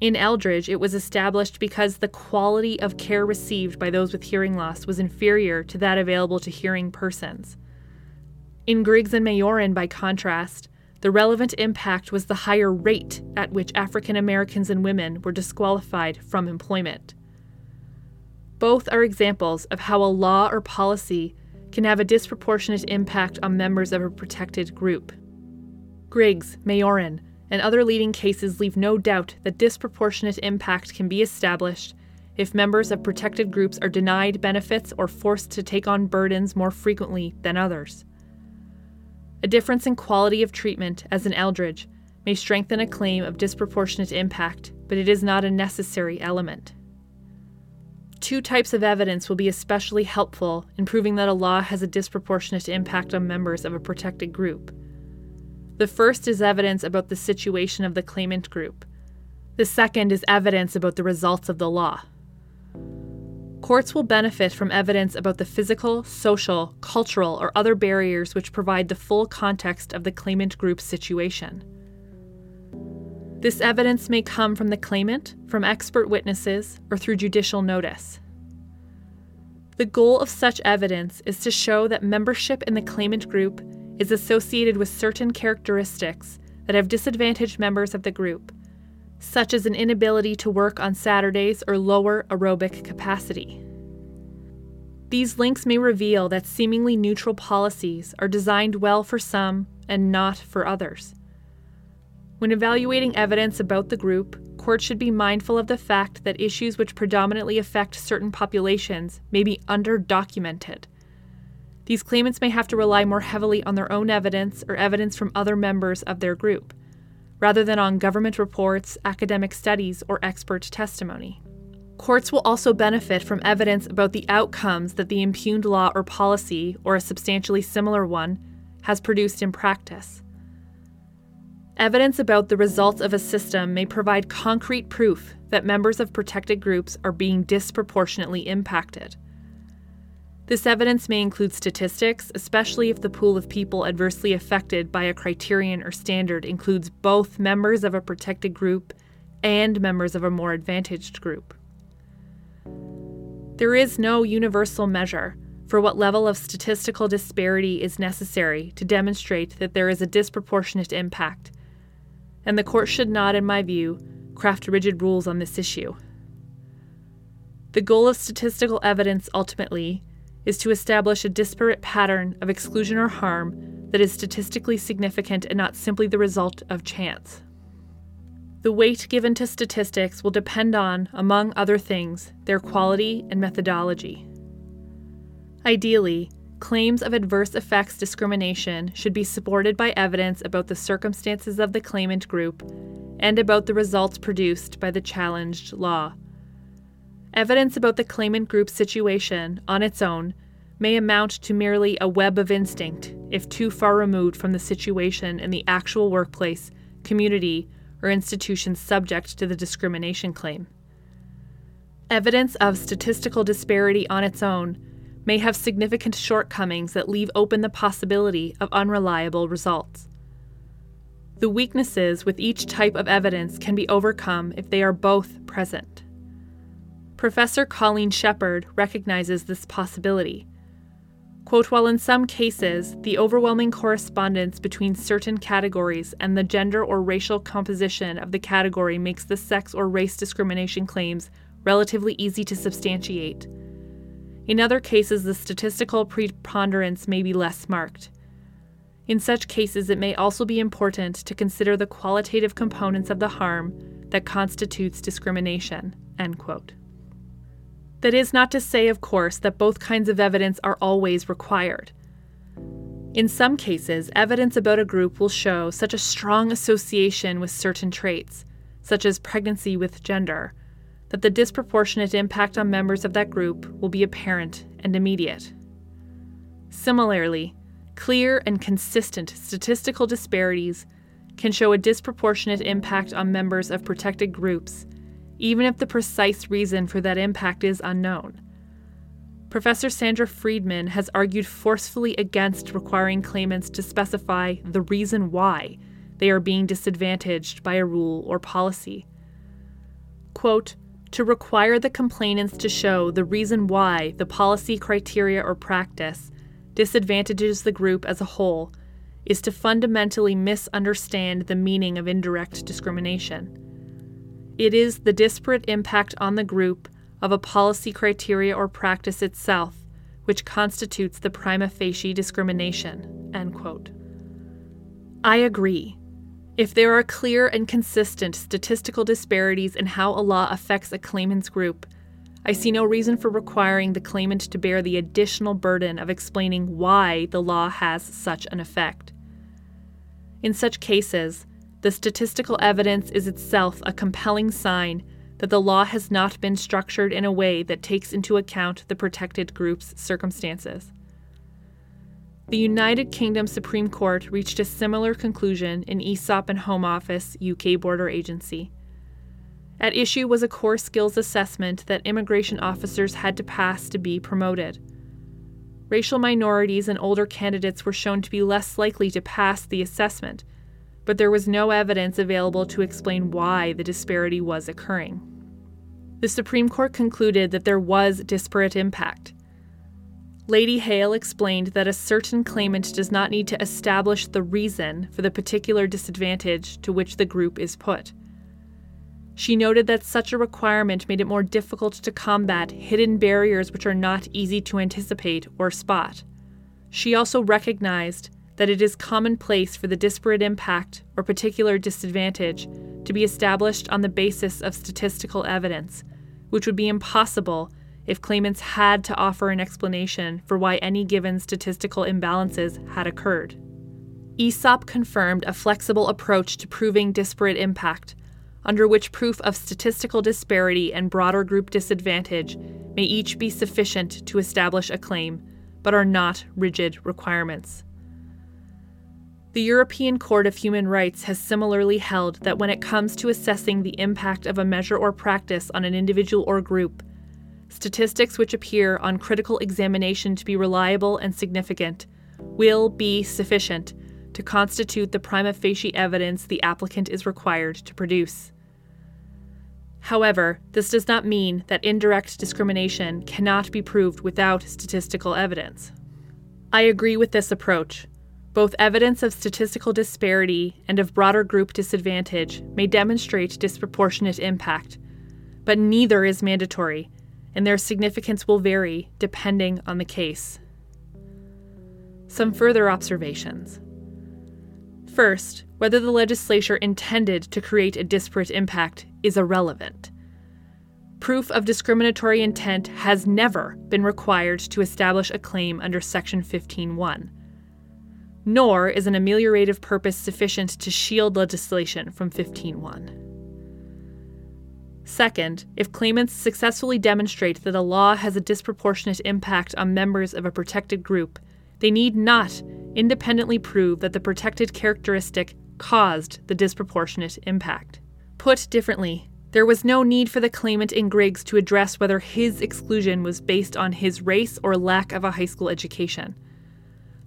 In Eldridge, it was established because the quality of care received by those with hearing loss was inferior to that available to hearing persons. In Griggs and Meiorin, by contrast, the relevant impact was the higher rate at which African Americans and women were disqualified from employment. Both are examples of how a law or policy can have a disproportionate impact on members of a protected group. Griggs, Meiorin, and other leading cases leave no doubt that disproportionate impact can be established if members of protected groups are denied benefits or forced to take on burdens more frequently than others. A difference in quality of treatment, as in Eldridge, may strengthen a claim of disproportionate impact, but it is not a necessary element. Two types of evidence will be especially helpful in proving that a law has a disproportionate impact on members of a protected group. The first is evidence about the situation of the claimant group. The second is evidence about the results of the law. Courts will benefit from evidence about the physical, social, cultural, or other barriers which provide the full context of the claimant group's situation. This evidence may come from the claimant, from expert witnesses, or through judicial notice. The goal of such evidence is to show that membership in the claimant group is associated with certain characteristics that have disadvantaged members of the group such as an inability to work on Saturdays or lower aerobic capacity. These links may reveal that seemingly neutral policies are designed well for some and not for others. When evaluating evidence about the group, courts should be mindful of the fact that issues which predominantly affect certain populations may be underdocumented. These claimants may have to rely more heavily on their own evidence or evidence from other members of their group rather than on government reports, academic studies, or expert testimony. Courts will also benefit from evidence about the outcomes that the impugned law or policy, or a substantially similar one, has produced in practice. Evidence about the results of a system may provide concrete proof that members of protected groups are being disproportionately impacted. This evidence may include statistics, especially if the pool of people adversely affected by a criterion or standard includes both members of a protected group and members of a more advantaged group. There is no universal measure for what level of statistical disparity is necessary to demonstrate that there is a disproportionate impact, and the court should not, in my view, craft rigid rules on this issue. The goal of statistical evidence ultimately is to establish a disparate pattern of exclusion or harm that is statistically significant and not simply the result of chance. The weight given to statistics will depend on, among other things, their quality and methodology. Ideally, claims of adverse effects discrimination should be supported by evidence about the circumstances of the claimant group and about the results produced by the challenged law. Evidence about the claimant group's situation, on its own, may amount to merely a web of instinct if too far removed from the situation in the actual workplace, community, or institution subject to the discrimination claim. Evidence of statistical disparity on its own may have significant shortcomings that leave open the possibility of unreliable results. The weaknesses with each type of evidence can be overcome if they are both present. Professor Colleen Sheppard recognizes this possibility. Quote, while in some cases, the overwhelming correspondence between certain categories and the gender or racial composition of the category makes the sex or race discrimination claims relatively easy to substantiate. In other cases, the statistical preponderance may be less marked. In such cases, it may also be important to consider the qualitative components of the harm that constitutes discrimination. End quote. That is not to say, of course, that both kinds of evidence are always required. In some cases, evidence about a group will show such a strong association with certain traits, such as pregnancy with gender, that the disproportionate impact on members of that group will be apparent and immediate. Similarly, clear and consistent statistical disparities can show a disproportionate impact on members of protected groups, even if the precise reason for that impact is unknown. Professor Sandra Fredman has argued forcefully against requiring claimants to specify the reason why they are being disadvantaged by a rule or policy. Quote, to require the complainants to show the reason why the policy, criteria, or practice disadvantages the group as a whole is to fundamentally misunderstand the meaning of indirect discrimination. It is the disparate impact on the group of a policy criteria or practice itself which constitutes the prima facie discrimination. End quote. I agree. If there are clear and consistent statistical disparities in how a law affects a claimant's group, I see no reason for requiring the claimant to bear the additional burden of explaining why the law has such an effect. In such cases, the statistical evidence is itself a compelling sign that the law has not been structured in a way that takes into account the protected group's circumstances. The United Kingdom Supreme Court reached a similar conclusion in Essop and Home Office, UK Border Agency. At issue was a core skills assessment that immigration officers had to pass to be promoted. Racial minorities and older candidates were shown to be less likely to pass the assessment, but there was no evidence available to explain why the disparity was occurring the Supreme Court concluded that there was disparate impact. Lady Hale explained that a certain claimant does not need to establish the reason for the particular disadvantage to which the group is put. She noted that such a requirement made it more difficult to combat hidden barriers which are not easy to anticipate or spot. She also recognized that it is commonplace for the disparate impact or particular disadvantage to be established on the basis of statistical evidence, which would be impossible if claimants had to offer an explanation for why any given statistical imbalances had occurred. Essop confirmed a flexible approach to proving disparate impact, under which proof of statistical disparity and broader group disadvantage may each be sufficient to establish a claim, but are not rigid requirements. The European Court of Human Rights has similarly held that when it comes to assessing the impact of a measure or practice on an individual or group, statistics which appear on critical examination to be reliable and significant will be sufficient to constitute the prima facie evidence the applicant is required to produce. However, this does not mean that indirect discrimination cannot be proved without statistical evidence. I agree with this approach both evidence of statistical disparity and of broader group disadvantage may demonstrate disproportionate impact, but neither is mandatory, and their significance will vary depending on the case. Some further observations. First, whether the legislature intended to create a disparate impact is irrelevant. Proof of discriminatory intent has never been required to establish a claim under Section 15.1 nor is an ameliorative purpose sufficient to shield legislation from 15.1. Second, if claimants successfully demonstrate that a law has a disproportionate impact on members of a protected group, they need not independently prove that the protected characteristic caused the disproportionate impact. Put differently, there was no need for the claimant in Griggs to address whether his exclusion was based on his race or lack of a high school education.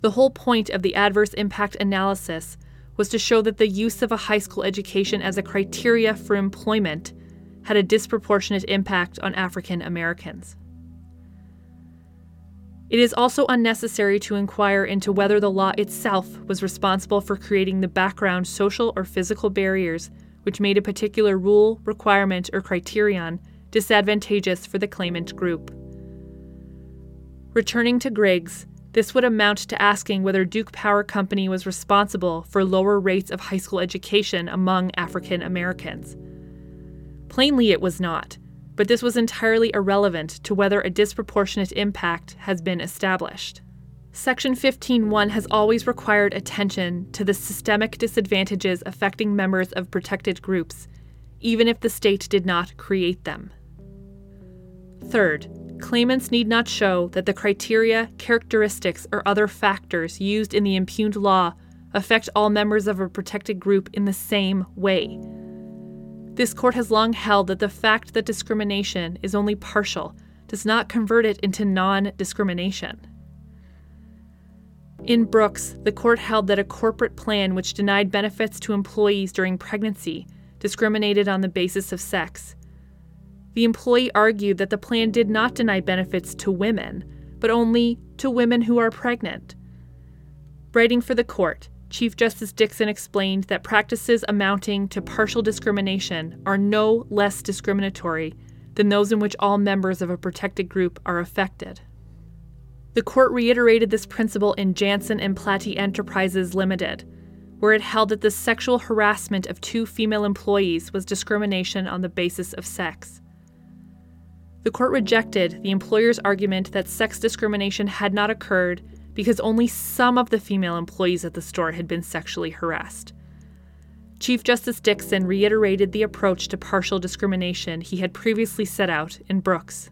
The whole point of the adverse impact analysis was to show that the use of a high school education as a criteria for employment had a disproportionate impact on African Americans. It is also unnecessary to inquire into whether the law itself was responsible for creating the background social or physical barriers which made a particular rule, requirement, or criterion disadvantageous for the claimant group. Returning to Griggs, this would amount to asking whether Duke Power Company was responsible for lower rates of high school education among African Americans. Plainly, it was not, but this was entirely irrelevant to whether a disproportionate impact has been established. Section 15.1 has always required attention to the systemic disadvantages affecting members of protected groups, even if the state did not create them. Third, claimants need not show that the criteria, characteristics, or other factors used in the impugned law affect all members of a protected group in the same way. This court has long held that the fact that discrimination is only partial does not convert it into non discrimination. In Brooks, the court held that a corporate plan which denied benefits to employees during pregnancy discriminated on the basis of sex. The employee argued that the plan did not deny benefits to women, but only to women who are pregnant. Writing for the court, Chief Justice Dickson explained that practices amounting to partial discrimination are no less discriminatory than those in which all members of a protected group are affected. The court reiterated this principle in Janzen and Platy Enterprises Limited, where it held that the sexual harassment of two female employees was discrimination on the basis of sex. The court rejected the employer's argument that sex discrimination had not occurred because only some of the female employees at the store had been sexually harassed. Chief Justice Dickson reiterated the approach to partial discrimination he had previously set out in Brooks.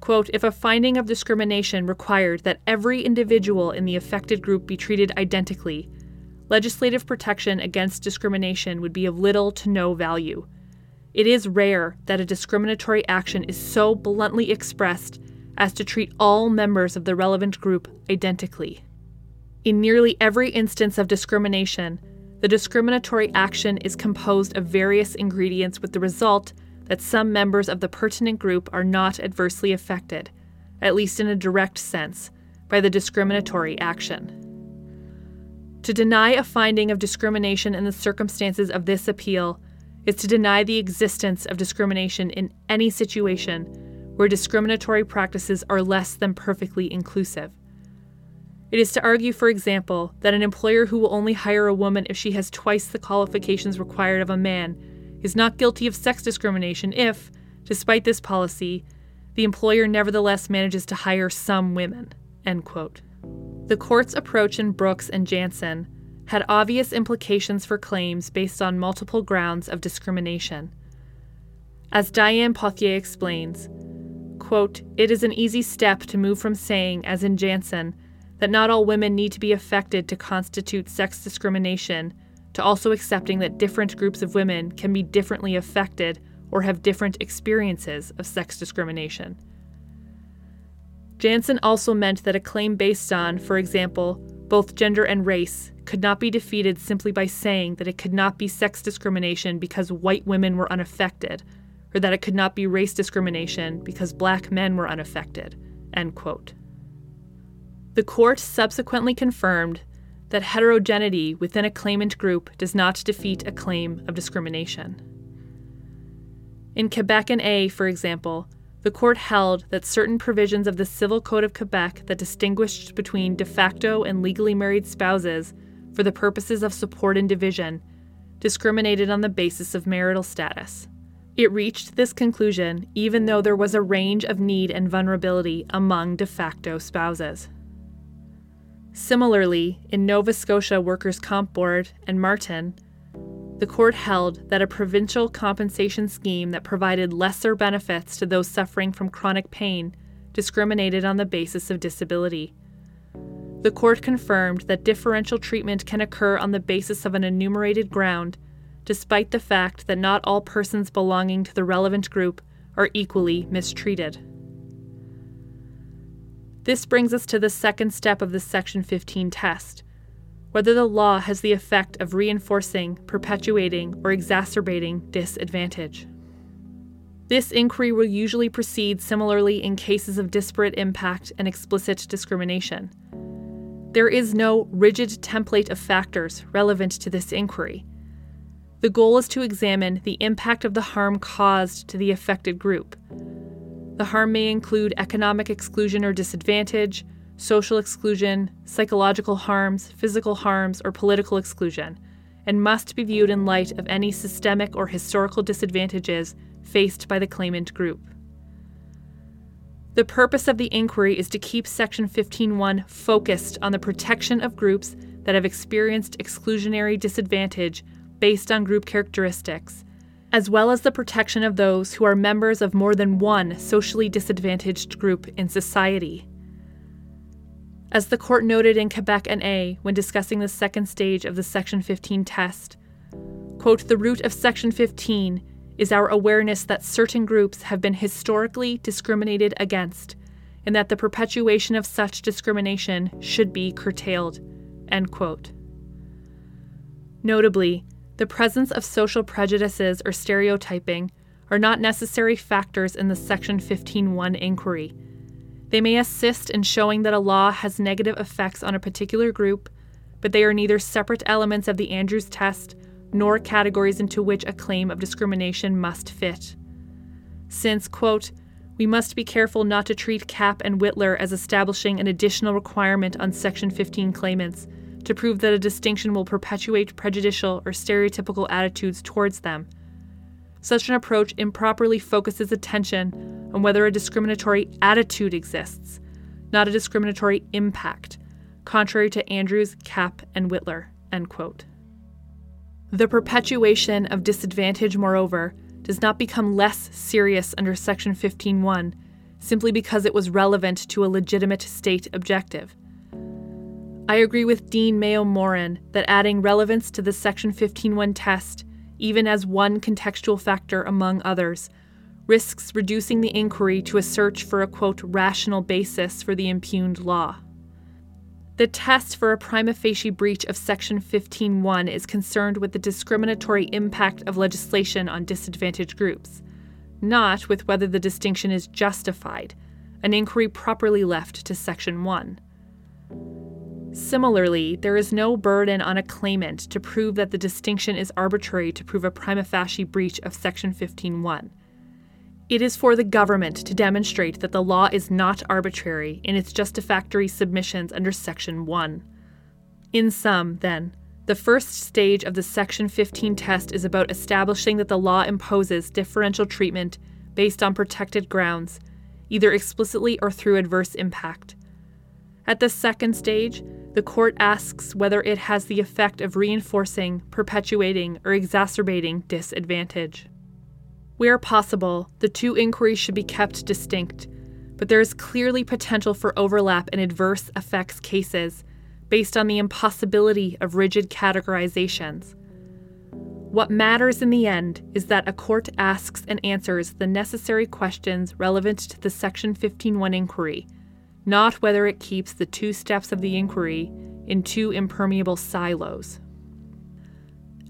Quote, if a finding of discrimination required that every individual in the affected group be treated identically, legislative protection against discrimination would be of little to no value. It is rare that a discriminatory action is so bluntly expressed as to treat all members of the relevant group identically. In nearly every instance of discrimination, the discriminatory action is composed of various ingredients with the result that some members of the pertinent group are not adversely affected, at least in a direct sense, by the discriminatory action. To deny a finding of discrimination in the circumstances of this appeal is to deny the existence of discrimination in any situation where discriminatory practices are less than perfectly inclusive. It is to argue, for example, that an employer who will only hire a woman if she has twice the qualifications required of a man is not guilty of sex discrimination if, despite this policy, the employer nevertheless manages to hire some women. The court's approach in Brooks and Janzen had obvious implications for claims based on multiple grounds of discrimination. As Diane Pothier explains, quote, it is an easy step to move from saying, as in Janzen, that not all women need to be affected to constitute sex discrimination to also accepting that different groups of women can be differently affected or have different experiences of sex discrimination. Janzen also meant that a claim based on, for example, both gender and race could not be defeated simply by saying that it could not be sex discrimination because white women were unaffected, or that it could not be race discrimination because black men were unaffected. End quote. The court subsequently confirmed that heterogeneity within a claimant group does not defeat a claim of discrimination. In Quebec and A, for example, the court held that certain provisions of the Civil Code of Quebec that distinguished between de facto and legally married spouses for the purposes of support and division discriminated on the basis of marital status. It reached this conclusion even though there was a range of need and vulnerability among de facto spouses. Similarly, in Nova Scotia Workers' Comp Board and Martin, the court held that a provincial compensation scheme that provided lesser benefits to those suffering from chronic pain discriminated on the basis of disability. The court confirmed that differential treatment can occur on the basis of an enumerated ground, despite the fact that not all persons belonging to the relevant group are equally mistreated. This brings us to the second step of the Section 15 test whether the law has the effect of reinforcing, perpetuating, or exacerbating disadvantage. This inquiry will usually proceed similarly in cases of disparate impact and explicit discrimination. There is no rigid template of factors relevant to this inquiry. The goal is to examine the impact of the harm caused to the affected group, the harm may include economic exclusion or disadvantage, social exclusion, psychological harms, physical harms, or political exclusion, and must be viewed in light of any systemic or historical disadvantages faced by the claimant group. The purpose of the inquiry is to keep Section 15.1 focused on the protection of groups that have experienced exclusionary disadvantage based on group characteristics, as well as the protection of those who are members of more than one socially disadvantaged group in society. As the court noted in Quebec and A when discussing the second stage of the Section 15 test, quote, the root of Section 15 is our awareness that certain groups have been historically discriminated against and that the perpetuation of such discrimination should be curtailed. End quote. Notably, the presence of social prejudices or stereotyping are not necessary factors in the Section 15.1 inquiry. They may assist in showing that a law has negative effects on a particular group, but they are neither separate elements of the Andrews test nor categories into which a claim of discrimination must fit. Since, quote, we must be careful not to treat Kapp and Withler as establishing an additional requirement on Section 15 claimants to prove that a distinction will perpetuate prejudicial or stereotypical attitudes towards them. Such an approach improperly focuses attention on whether a discriminatory attitude exists, not a discriminatory impact, contrary to Andrews, Kapp, and Withler. End quote. The perpetuation of disadvantage, moreover, does not become less serious under Section 15.1 simply because it was relevant to a legitimate state objective. I agree with Dean Mayo Moran that adding relevance to the Section 15.1 test, even as one contextual factor among others, risks reducing the inquiry to a search for a quote rational basis for the impugned law. The test for a prima facie breach of Section 15.1 is concerned with the discriminatory impact of legislation on disadvantaged groups, not with whether the distinction is justified, an inquiry properly left to Section 1. Similarly, there is no burden on a claimant to prove that the distinction is arbitrary to prove a prima facie breach of Section 15.1. It is for the government to demonstrate that the law is not arbitrary in its justifactory submissions under Section 1. In sum, then, the first stage of the Section 15 test is about establishing that the law imposes differential treatment based on protected grounds, either explicitly or through adverse impact. At the second stage, the court asks whether it has the effect of reinforcing, perpetuating, or exacerbating disadvantage. Where possible, the two inquiries should be kept distinct, but there is clearly potential for overlap in adverse effects cases based on the impossibility of rigid categorizations. What matters in the end is that a court asks and answers the necessary questions relevant to the Section 151 inquiry, not whether it keeps the two steps of the inquiry in two impermeable silos.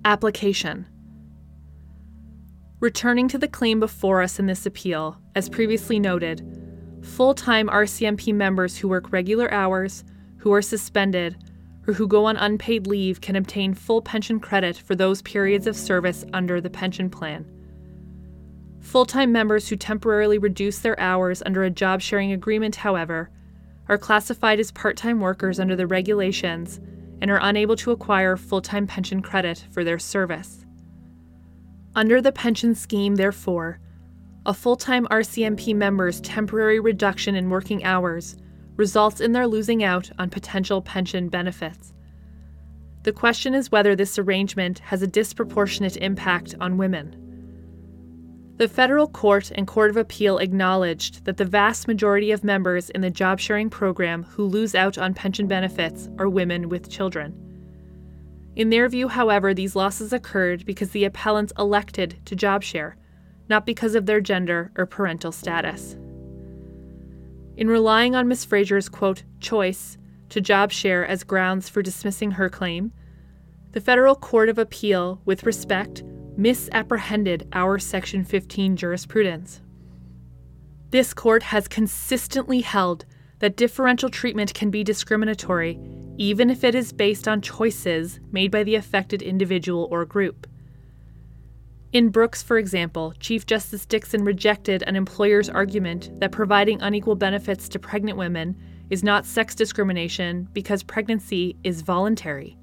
Application Returning to the claim before us in this appeal, as previously noted, full time RCMP members who work regular hours, who are suspended, or who go on unpaid leave can obtain full pension credit for those periods of service under the pension plan. Full time members who temporarily reduce their hours under a job sharing agreement, however, are classified as part time workers under the regulations and are unable to acquire full time pension credit for their service. Under the pension scheme, therefore, a full time RCMP member's temporary reduction in working hours results in their losing out on potential pension benefits. The question is whether this arrangement has a disproportionate impact on women. The federal court and court of appeal acknowledged that the vast majority of members in the job sharing program who lose out on pension benefits are women with children. In their view, however, these losses occurred because the appellants elected to job share, not because of their gender or parental status. In relying on Ms. Fraser's quote, choice to job share as grounds for dismissing her claim, the Federal Court of Appeal, with respect, misapprehended our Section 15 jurisprudence. This court has consistently held that differential treatment can be discriminatory even if it is based on choices made by the affected individual or group. In Brooks, for example, Chief Justice Dickson rejected an employer's argument that providing unequal benefits to pregnant women is not sex discrimination because pregnancy is voluntary.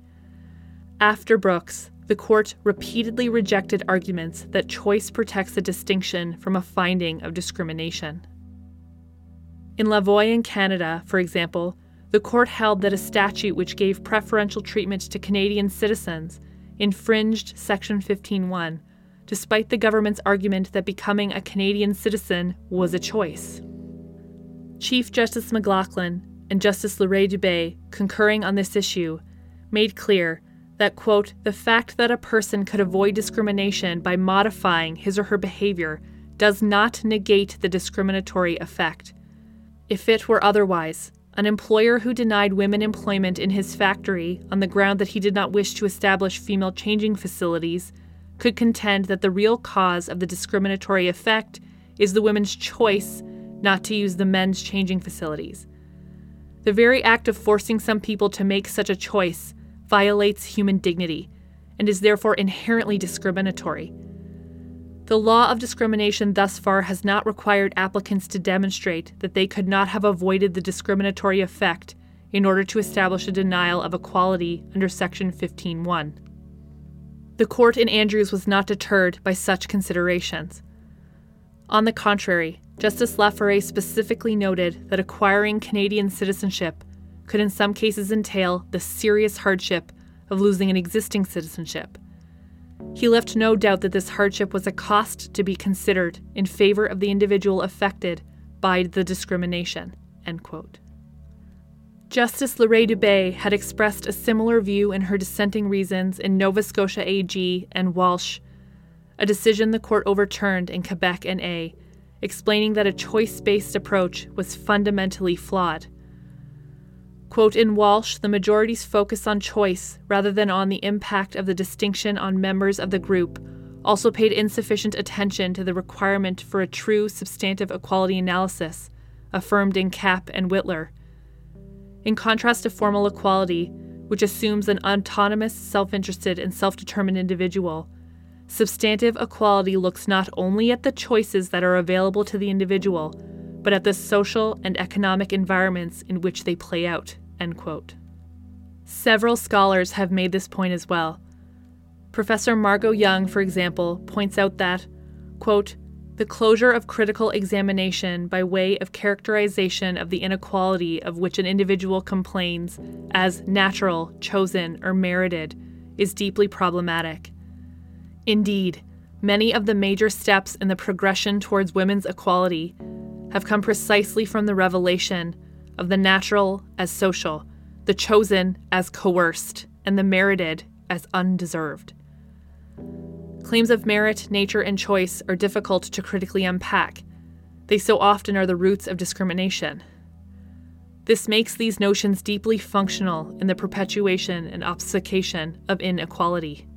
After Brooks, the court repeatedly rejected arguments that choice protects a distinction from a finding of discrimination. In Lavoie in Canada, for example, the court held that a statute which gave preferential treatment to Canadian citizens infringed Section 15.1, despite the government's argument that becoming a Canadian citizen was a choice. Chief Justice McLachlin and Justice L'Heureux-Dubé, concurring on this issue, made clear that, quote, the fact that a person could avoid discrimination by modifying his or her behavior does not negate the discriminatory effect. If it were otherwise, an employer who denied women employment in his factory on the ground that he did not wish to establish female changing facilities could contend that the real cause of the discriminatory effect is the women's choice not to use the men's changing facilities. The very act of forcing some people to make such a choice violates human dignity and is therefore inherently discriminatory. The law of discrimination thus far has not required applicants to demonstrate that they could not have avoided the discriminatory effect in order to establish a denial of equality under Section 15.1. The court in Andrews was not deterred by such considerations. On the contrary, Justice La Forest specifically noted that acquiring Canadian citizenship could in some cases entail the serious hardship of losing an existing citizenship. He left no doubt that this hardship was a cost to be considered in favor of the individual affected by the discrimination. Justice L'Heureux-Dubé had expressed a similar view in her dissenting reasons in Nova Scotia AG and Walsh, a decision the court overturned in Quebec and A, explaining that a choice based approach was fundamentally flawed. Quote, in Walsh, the majority's focus on choice rather than on the impact of the distinction on members of the group also paid insufficient attention to the requirement for a true substantive equality analysis, affirmed in Kapp and Withler. In contrast to formal equality, which assumes an autonomous, self interested, and self determined individual, substantive equality looks not only at the choices that are available to the individual, but at the social and economic environments in which they play out. End quote. Several scholars have made this point as well. Professor Margot Young, for example, points out that, quote, the closure of critical examination by way of characterization of the inequality of which an individual complains as natural, chosen, or merited is deeply problematic. Indeed, many of the major steps in the progression towards women's equality have come precisely from the revelation of the natural as social, the chosen as coerced, and the merited as undeserved. Claims of merit, nature, and choice are difficult to critically unpack. They so often are the roots of discrimination. This makes these notions deeply functional in the perpetuation and obfuscation of inequality.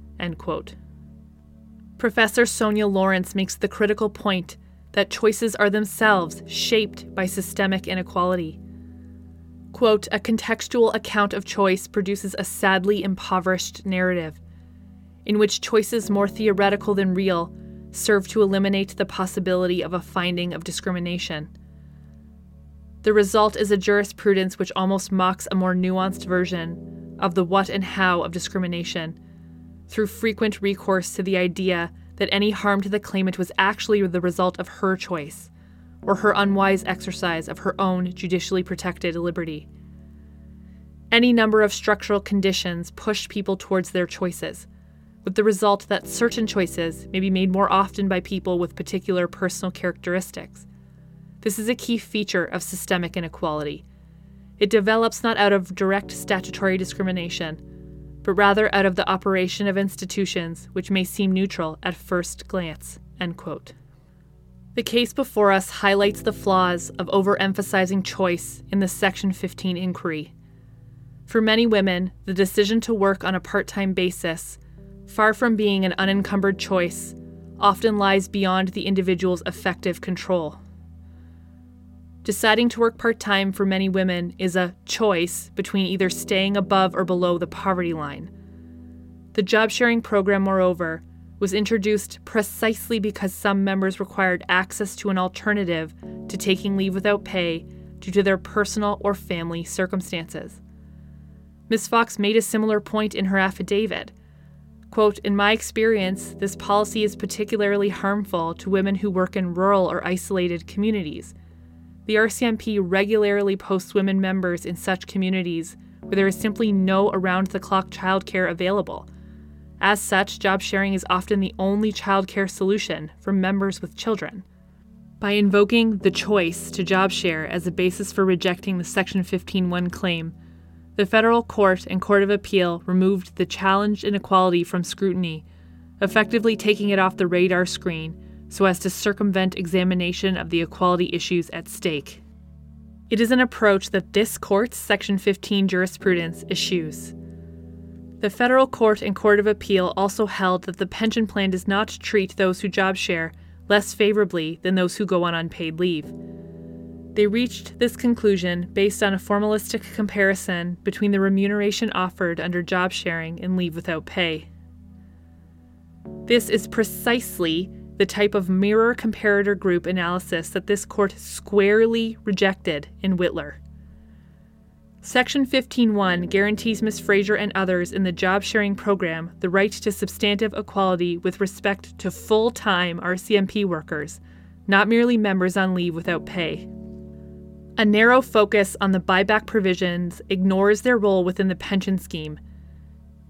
Professor Sonia Lawrence makes the critical point that choices are themselves shaped by systemic inequality. Quote, a contextual account of choice produces a sadly impoverished narrative, in which choices more theoretical than real serve to eliminate the possibility of a finding of discrimination. The result is a jurisprudence which almost mocks a more nuanced version of the what and how of discrimination, through frequent recourse to the idea that any harm to the claimant was actually the result of her choice or her unwise exercise of her own judicially protected liberty. Any number of structural conditions push people towards their choices, with the result that certain choices may be made more often by people with particular personal characteristics. This is a key feature of systemic inequality. It develops not out of direct statutory discrimination, but rather out of the operation of institutions which may seem neutral at first glance. The case before us highlights the flaws of overemphasizing choice in the Section 15 inquiry. For many women, the decision to work on a part time basis, far from being an unencumbered choice, often lies beyond the individual's effective control. Deciding to work part time for many women is a choice between either staying above or below the poverty line. The job sharing program, moreover, was introduced precisely because some members required access to an alternative to taking leave without pay due to their personal or family circumstances. Ms. Fox made a similar point in her affidavit. Quote, in my experience, this policy is particularly harmful to women who work in rural or isolated communities. the RCMP regularly posts women members in such communities where there is simply no around the clock childcare available. As such, job sharing is often the only childcare solution for members with children. By invoking the choice to job share as a basis for rejecting the Section 15.1 claim, the federal court and court of appeal removed the challenged inequality from scrutiny, effectively taking it off the radar screen so as to circumvent examination of the equality issues at stake. It is an approach that this court's Section 15 jurisprudence eschews. The federal court and court of appeal also held that the pension plan does not treat those who job share less favorably than those who go on unpaid leave. They reached this conclusion based on a formalistic comparison between the remuneration offered under job sharing and leave without pay. This is precisely the type of mirror comparator group analysis that this court squarely rejected in Withler. Section 15.1 guarantees Ms. Fraser and others in the job sharing program the right to substantive equality with respect to full time RCMP workers, not merely members on leave without pay. A narrow focus on the buyback provisions ignores their role within the pension scheme.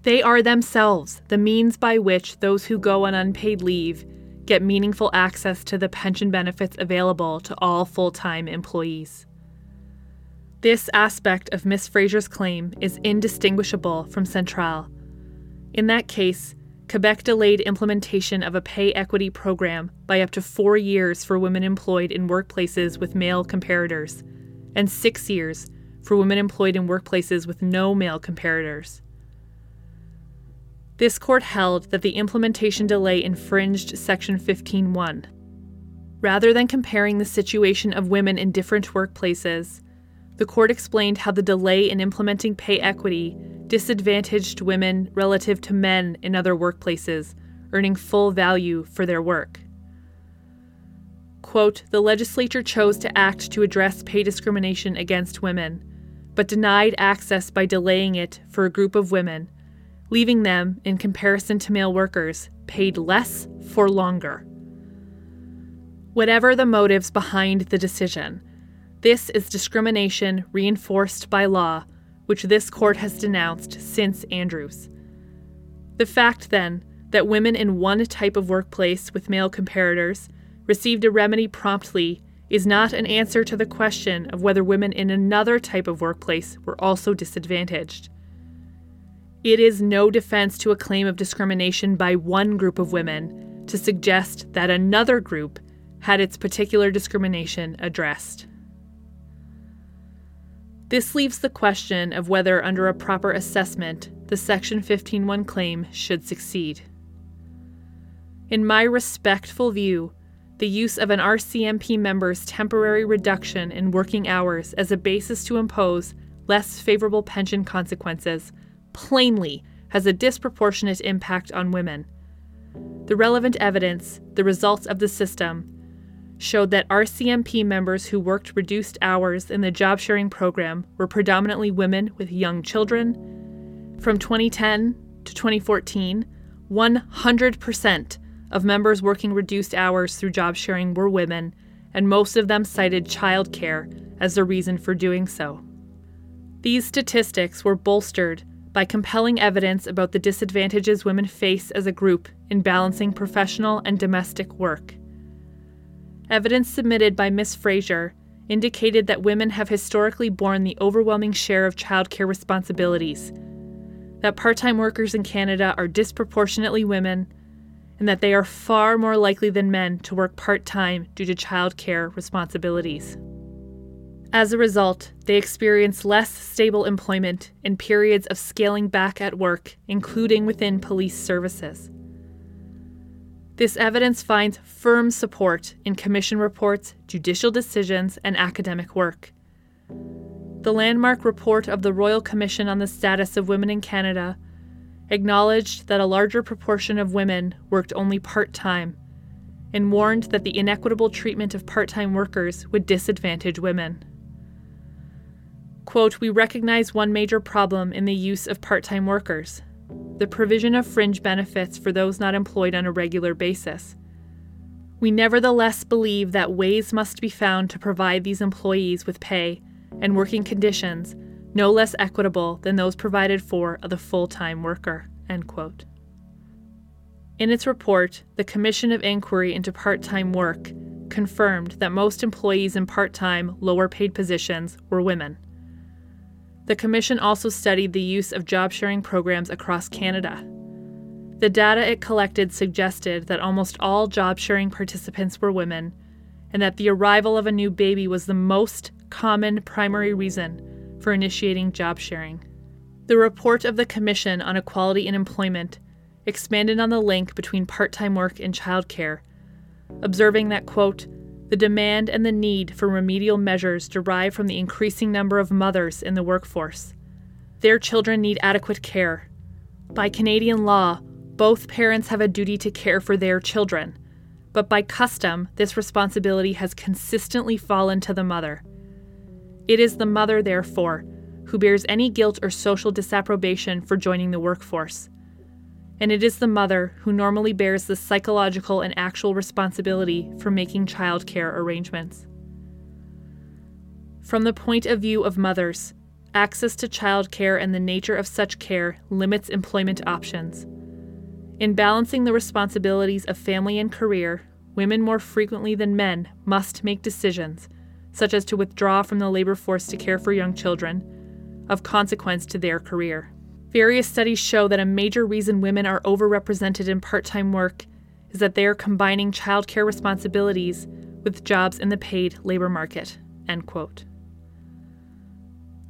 They are themselves the means by which those who go on unpaid leave get meaningful access to the pension benefits available to all full time employees. This aspect of Miss Fraser's claim is indistinguishable from Centrale. In that case, Quebec delayed implementation of a pay equity program by up to four years for women employed in workplaces with male comparators, and six years for women employed in workplaces with no male comparators. This court held that the implementation delay infringed Section 15.1. Rather than comparing the situation of women in different workplaces, the court explained how the delay in implementing pay equity disadvantaged women relative to men in other workplaces, earning full value for their work. Quote, the legislature chose to act to address pay discrimination against women, but denied access by delaying it for a group of women, leaving them, in comparison to male workers, paid less for longer. Whatever the motives behind the decision, this is discrimination reinforced by law, which this court has denounced since Andrews. The fact, then, that women in one type of workplace with male comparators received a remedy promptly is not an answer to the question of whether women in another type of workplace were also disadvantaged. It is no defense to a claim of discrimination by one group of women to suggest that another group had its particular discrimination addressed. This leaves the question of whether, under a proper assessment, the Section 15.1 claim should succeed. In my respectful view, the use of an RCMP member's temporary reduction in working hours as a basis to impose less favorable pension consequences plainly has a disproportionate impact on women. The relevant evidence, the results of the system, showed that RCMP members who worked reduced hours in the job sharing program were predominantly women with young children. From 2010 to 2014, 100% of members working reduced hours through job sharing were women, and most of them cited childcare as the reason for doing so. These statistics were bolstered by compelling evidence about the disadvantages women face as a group in balancing professional and domestic work. Evidence submitted by Ms. Fraser indicated that women have historically borne the overwhelming share of childcare responsibilities, that part time workers in Canada are disproportionately women, and that they are far more likely than men to work part time due to childcare responsibilities. As a result, they experience less stable employment and periods of scaling back at work, including within police services. This evidence finds firm support in commission reports, judicial decisions, and academic work. The landmark report of the Royal Commission on the Status of Women in Canada acknowledged that a larger proportion of women worked only part time and warned that the inequitable treatment of part time workers would disadvantage women. Quote, we recognize one major problem in the use of part time workers the provision of fringe benefits for those not employed on a regular basis. We nevertheless believe that ways must be found to provide these employees with pay and working conditions no less equitable than those provided for the full time worker. In its report, the Commission of Inquiry into Part Time Work confirmed that most employees in part time, lower paid positions were women. The Commission also studied the use of job sharing programs across Canada. The data it collected suggested that almost all job sharing participants were women, and that the arrival of a new baby was the most common primary reason for initiating job sharing. The report of the Commission on Equality in Employment expanded on the link between part time work and childcare, observing that, quote, the demand and the need for remedial measures derive from the increasing number of mothers in the workforce. Their children need adequate care. By Canadian law, both parents have a duty to care for their children, but by custom, this responsibility has consistently fallen to the mother. It is the mother, therefore, who bears any guilt or social disapprobation for joining the workforce. And it is the mother who normally bears the psychological and actual responsibility for making childcare arrangements. From the point of view of mothers, access to childcare and the nature of such care limits employment options. In balancing the responsibilities of family and career, women more frequently than men must make decisions, such as to withdraw from the labor force to care for young children, of consequence to their career. Various studies show that a major reason women are overrepresented in part time work is that they are combining childcare responsibilities with jobs in the paid labor market. End quote.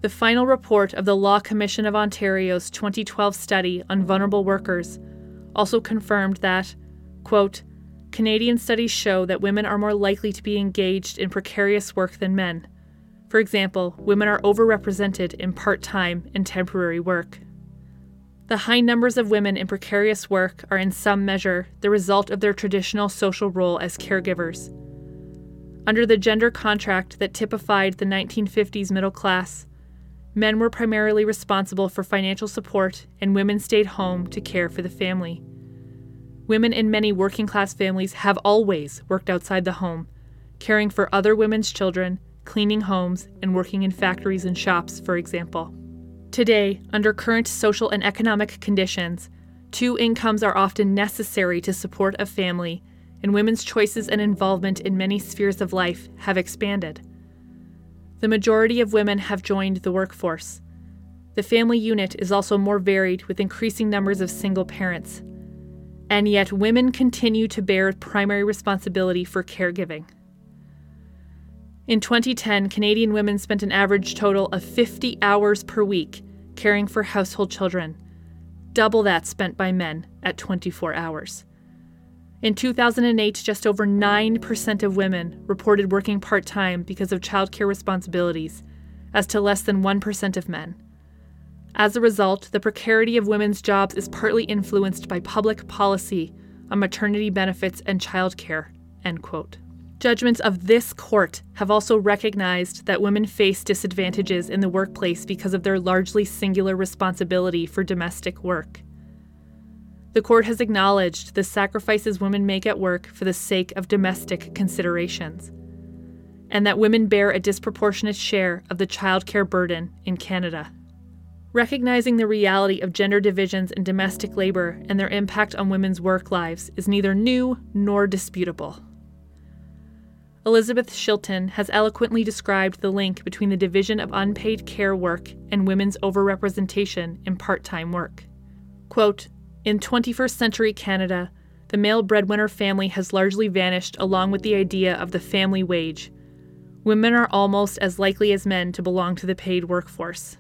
The final report of the Law Commission of Ontario's 2012 study on vulnerable workers also confirmed that, quote, Canadian studies show that women are more likely to be engaged in precarious work than men. For example, women are overrepresented in part time and temporary work. The high numbers of women in precarious work are in some measure the result of their traditional social role as caregivers. Under the gender contract that typified the 1950s middle class, Men were primarily responsible for financial support, and women stayed home to care for the family. Women in many working class families have always worked outside the home, caring for other women's children, cleaning homes, and working in factories and shops, for example. Today, under current social and economic conditions, two incomes are often necessary to support a family, and women's choices and involvement in many spheres of life have expanded the majority of women have joined the workforce. The family unit is also more varied with increasing numbers of single parents. And yet, women continue to bear primary responsibility for caregiving. In 2010, Canadian women spent an average total of 50 hours per week caring for household children, double that spent by men at 24 hours. In 2008, just over 9% of women reported working part time because of childcare responsibilities, as to less than 1% of men. As a result, the precarity of women's jobs is partly influenced by public policy on maternity benefits and childcare. End quote. Judgments of this court have also recognized that women face disadvantages in the workplace because of their largely singular responsibility for domestic work. The court has acknowledged the sacrifices women make at work for the sake of domestic considerations, and that women bear a disproportionate share of the childcare burden in Canada. Recognizing the reality of gender divisions in domestic labor and their impact on women's work lives is neither new nor disputable. Elizabeth Shilton has eloquently described the link between the division of unpaid care work and women's overrepresentation in part time work. Quote, in 21st century Canada, the male breadwinner family has largely vanished along with the idea of the family wage. Women are almost as likely as men to belong to the paid workforce.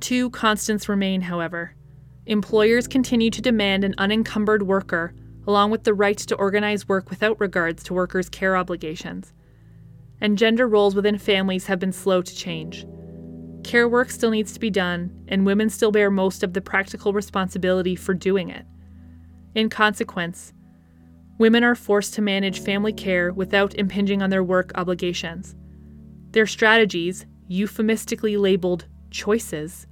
Two constants remain, however. Employers continue to demand an unencumbered worker, along with the right to organize work without regards to workers' care obligations. And gender roles within families have been slow to change. Care work still needs to be done, and women still bear most of the practical responsibility for doing it. In consequence, women are forced to manage family care without impinging on their work obligations. Their strategies, euphemistically labeled choices,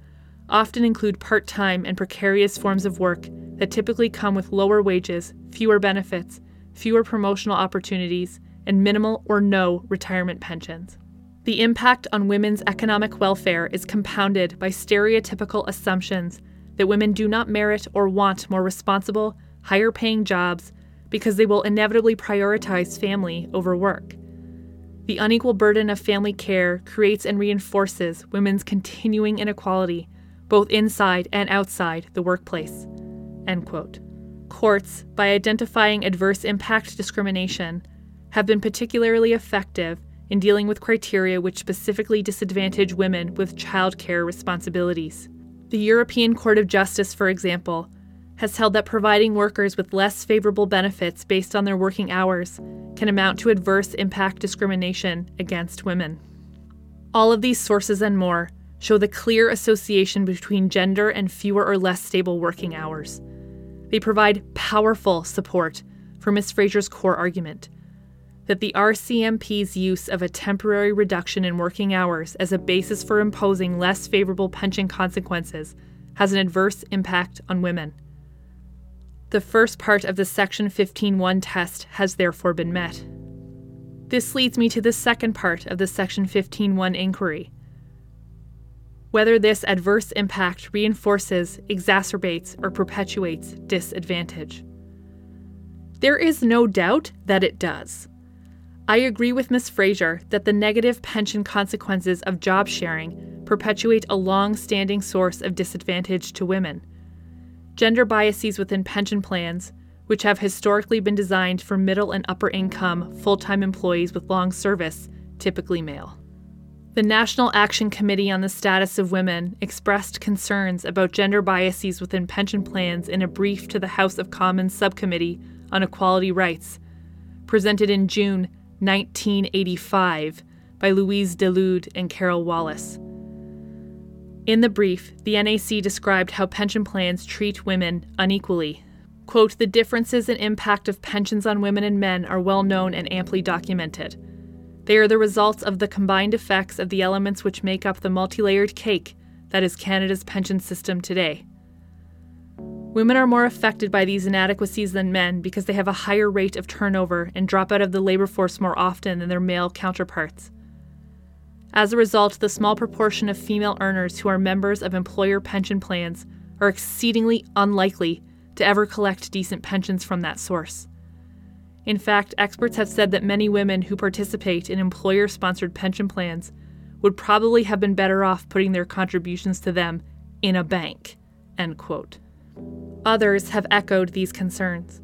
often include part time and precarious forms of work that typically come with lower wages, fewer benefits, fewer promotional opportunities, and minimal or no retirement pensions. The impact on women's economic welfare is compounded by stereotypical assumptions that women do not merit or want more responsible, higher paying jobs because they will inevitably prioritize family over work. The unequal burden of family care creates and reinforces women's continuing inequality, both inside and outside the workplace. End quote. Courts, by identifying adverse impact discrimination, have been particularly effective in dealing with criteria which specifically disadvantage women with childcare responsibilities. The European Court of Justice, for example, has held that providing workers with less favorable benefits based on their working hours can amount to adverse impact discrimination against women. All of these sources and more show the clear association between gender and fewer or less stable working hours. They provide powerful support for Ms. Fraser's core argument that the RCMP's use of a temporary reduction in working hours as a basis for imposing less favorable pension consequences has an adverse impact on women. The first part of the Section 15.1 test has therefore been met. This leads me to the second part of the Section 15.1 inquiry whether this adverse impact reinforces, exacerbates, or perpetuates disadvantage. There is no doubt that it does. I agree with Ms. Fraser that the negative pension consequences of job sharing perpetuate a long standing source of disadvantage to women. Gender biases within pension plans, which have historically been designed for middle and upper income, full time employees with long service, typically male. The National Action Committee on the Status of Women expressed concerns about gender biases within pension plans in a brief to the House of Commons Subcommittee on Equality Rights, presented in June 1985 by Louise Dulude and Carol Wallace. In the brief, the NAC described how pension plans treat women unequally. Quote, the differences in impact of pensions on women and men are well known and amply documented. They are the results of the combined effects of the elements which make up the multi layered cake that is Canada's pension system today. Women are more affected by these inadequacies than men because they have a higher rate of turnover and drop out of the labor force more often than their male counterparts. As a result, the small proportion of female earners who are members of employer pension plans are exceedingly unlikely to ever collect decent pensions from that source. In fact, experts have said that many women who participate in employer sponsored pension plans would probably have been better off putting their contributions to them in a bank. End quote. Others have echoed these concerns.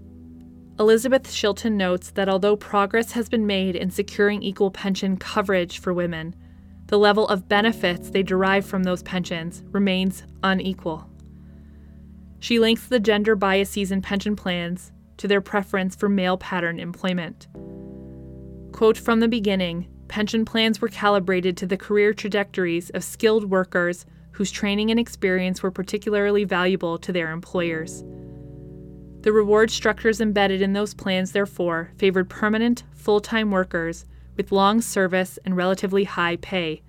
Elizabeth Shilton notes that although progress has been made in securing equal pension coverage for women, the level of benefits they derive from those pensions remains unequal. She links the gender biases in pension plans to their preference for male pattern employment. Quote From the beginning, pension plans were calibrated to the career trajectories of skilled workers whose training and experience were particularly valuable to their employers. The reward structures embedded in those plans, therefore, favored permanent, full time workers with long service and relatively high pay,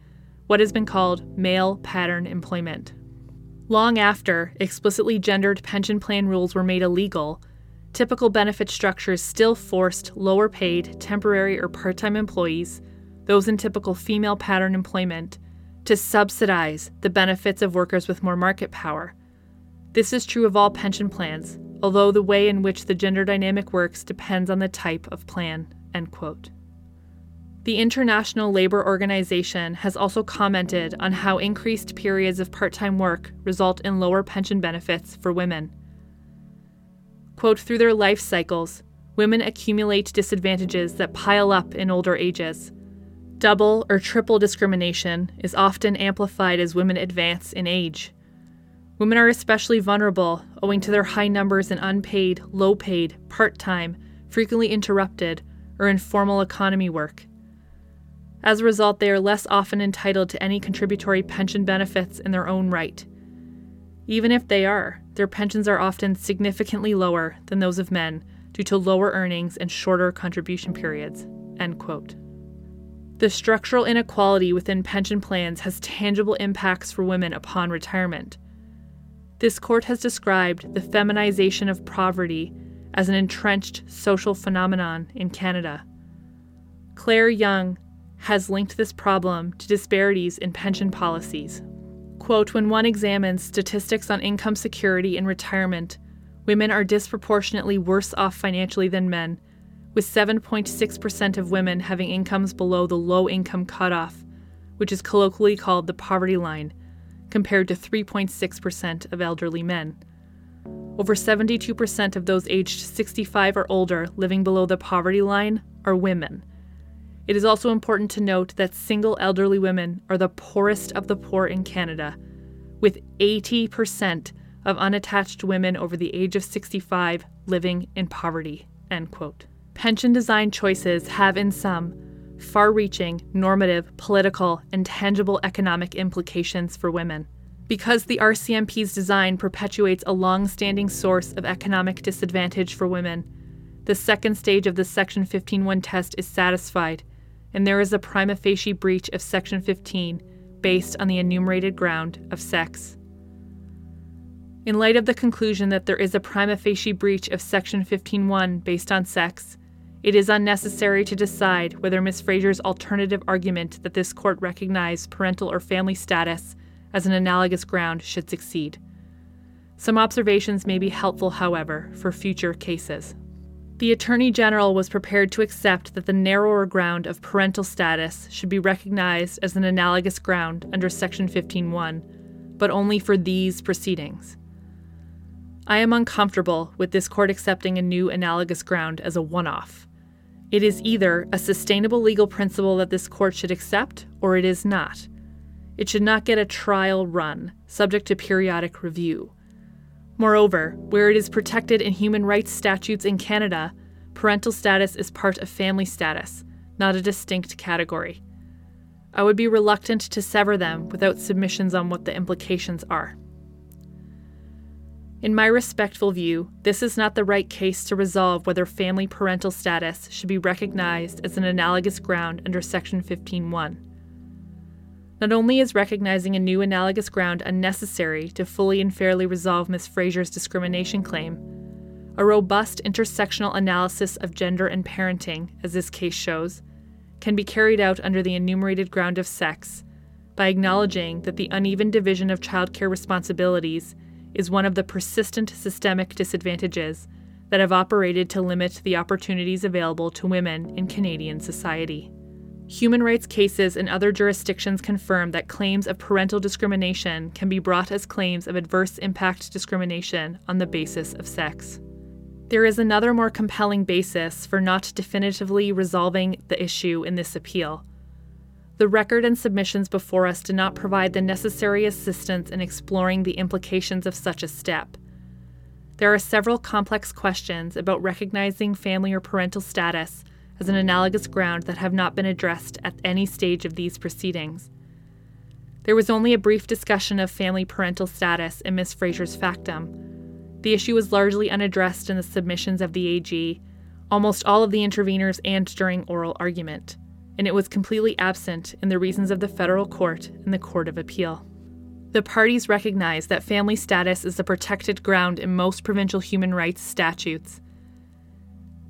what has been called male pattern employment. Long after explicitly gendered pension plan rules were made illegal, typical benefit structures still forced lower paid, temporary, or part time employees, those in typical female pattern employment, to subsidize the benefits of workers with more market power. This is true of all pension plans, although the way in which the gender dynamic works depends on the type of plan. End quote. The International Labor Organization has also commented on how increased periods of part time work result in lower pension benefits for women. Quote, through their life cycles, women accumulate disadvantages that pile up in older ages, Double or triple discrimination is often amplified as women advance in age. Women are especially vulnerable owing to their high numbers in unpaid, low paid, part time, frequently interrupted, or informal economy work. As a result, they are less often entitled to any contributory pension benefits in their own right. Even if they are, their pensions are often significantly lower than those of men due to lower earnings and shorter contribution periods. End quote. The structural inequality within pension plans has tangible impacts for women upon retirement. This court has described the feminization of poverty as an entrenched social phenomenon in Canada. Claire Young has linked this problem to disparities in pension policies. Quote When one examines statistics on income security and retirement, women are disproportionately worse off financially than men, with 7.6% of women having incomes below the low income cutoff, which is colloquially called the poverty line, compared to 3.6% of elderly men. Over 72% of those aged 65 or older living below the poverty line are women. It is also important to note that single elderly women are the poorest of the poor in Canada, with 80% of unattached women over the age of 65 living in poverty. End quote. Pension design choices have, in some, far reaching, normative, political, and tangible economic implications for women. Because the RCMP's design perpetuates a long standing source of economic disadvantage for women, the second stage of the Section 15.1 test is satisfied, and there is a prima facie breach of Section 15 based on the enumerated ground of sex. In light of the conclusion that there is a prima facie breach of Section 15.1 based on sex, it is unnecessary to decide whether Ms. Fraser's alternative argument that this court recognize parental or family status as an analogous ground should succeed. Some observations may be helpful, however, for future cases. The Attorney General was prepared to accept that the narrower ground of parental status should be recognized as an analogous ground under Section 15.1, but only for these proceedings. I am uncomfortable with this court accepting a new analogous ground as a one off. It is either a sustainable legal principle that this court should accept, or it is not. It should not get a trial run, subject to periodic review. Moreover, where it is protected in human rights statutes in Canada, parental status is part of family status, not a distinct category. I would be reluctant to sever them without submissions on what the implications are. In my respectful view, this is not the right case to resolve whether family parental status should be recognized as an analogous ground under Section 15.1. Not only is recognizing a new analogous ground unnecessary to fully and fairly resolve Ms. Fraser's discrimination claim, a robust intersectional analysis of gender and parenting, as this case shows, can be carried out under the enumerated ground of sex by acknowledging that the uneven division of childcare responsibilities is one of the persistent systemic disadvantages that have operated to limit the opportunities available to women in Canadian society. Human rights cases in other jurisdictions confirm that claims of parental discrimination can be brought as claims of adverse impact discrimination on the basis of sex. There is another more compelling basis for not definitively resolving the issue in this appeal. The record and submissions before us do not provide the necessary assistance in exploring the implications of such a step. There are several complex questions about recognizing family or parental status as an analogous ground that have not been addressed at any stage of these proceedings. There was only a brief discussion of family parental status in Ms. Fraser's factum. The issue was largely unaddressed in the submissions of the AG, almost all of the interveners, and during oral argument, and it was completely absent in the reasons of the federal court and the Court of Appeal. The parties recognize that family status is a protected ground in most provincial human rights statutes,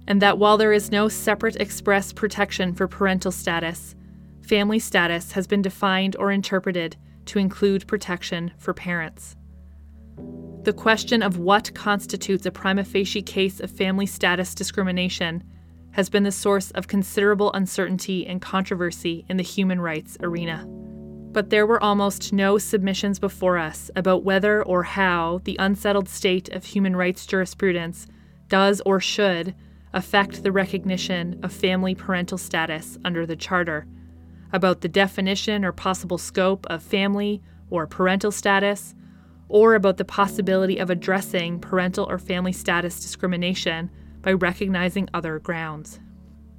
and that while there is no separate express protection for parental status, family status has been defined or interpreted to include protection for parents. The question of what constitutes a prima facie case of family status discrimination has been the source of considerable uncertainty and controversy in the human rights arena. But there were almost no submissions before us about whether or how the unsettled state of human rights jurisprudence does or should affect the recognition of family parental status under the Charter, about the definition or possible scope of family or parental status, or about the possibility of addressing parental or family status discrimination by recognizing other grounds.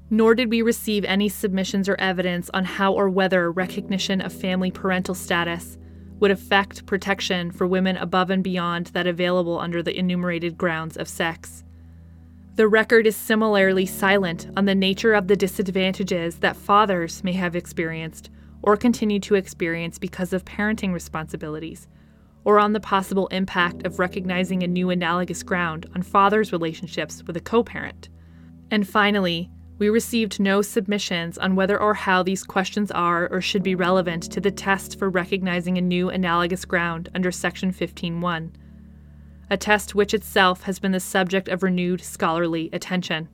Nor did we receive any submissions or evidence on how or whether recognition of family parental status would affect protection for women above and beyond that available under the enumerated grounds of sex. The record is similarly silent on the nature of the disadvantages that fathers may have experienced or continue to experience because of parenting responsibilities, or on the possible impact of recognizing a new analogous ground on fathers' relationships with a co parent. And finally, we received no submissions on whether or how these questions are or should be relevant to the test for recognizing a new analogous ground under Section 15.1, a test which itself has been the subject of renewed scholarly attention.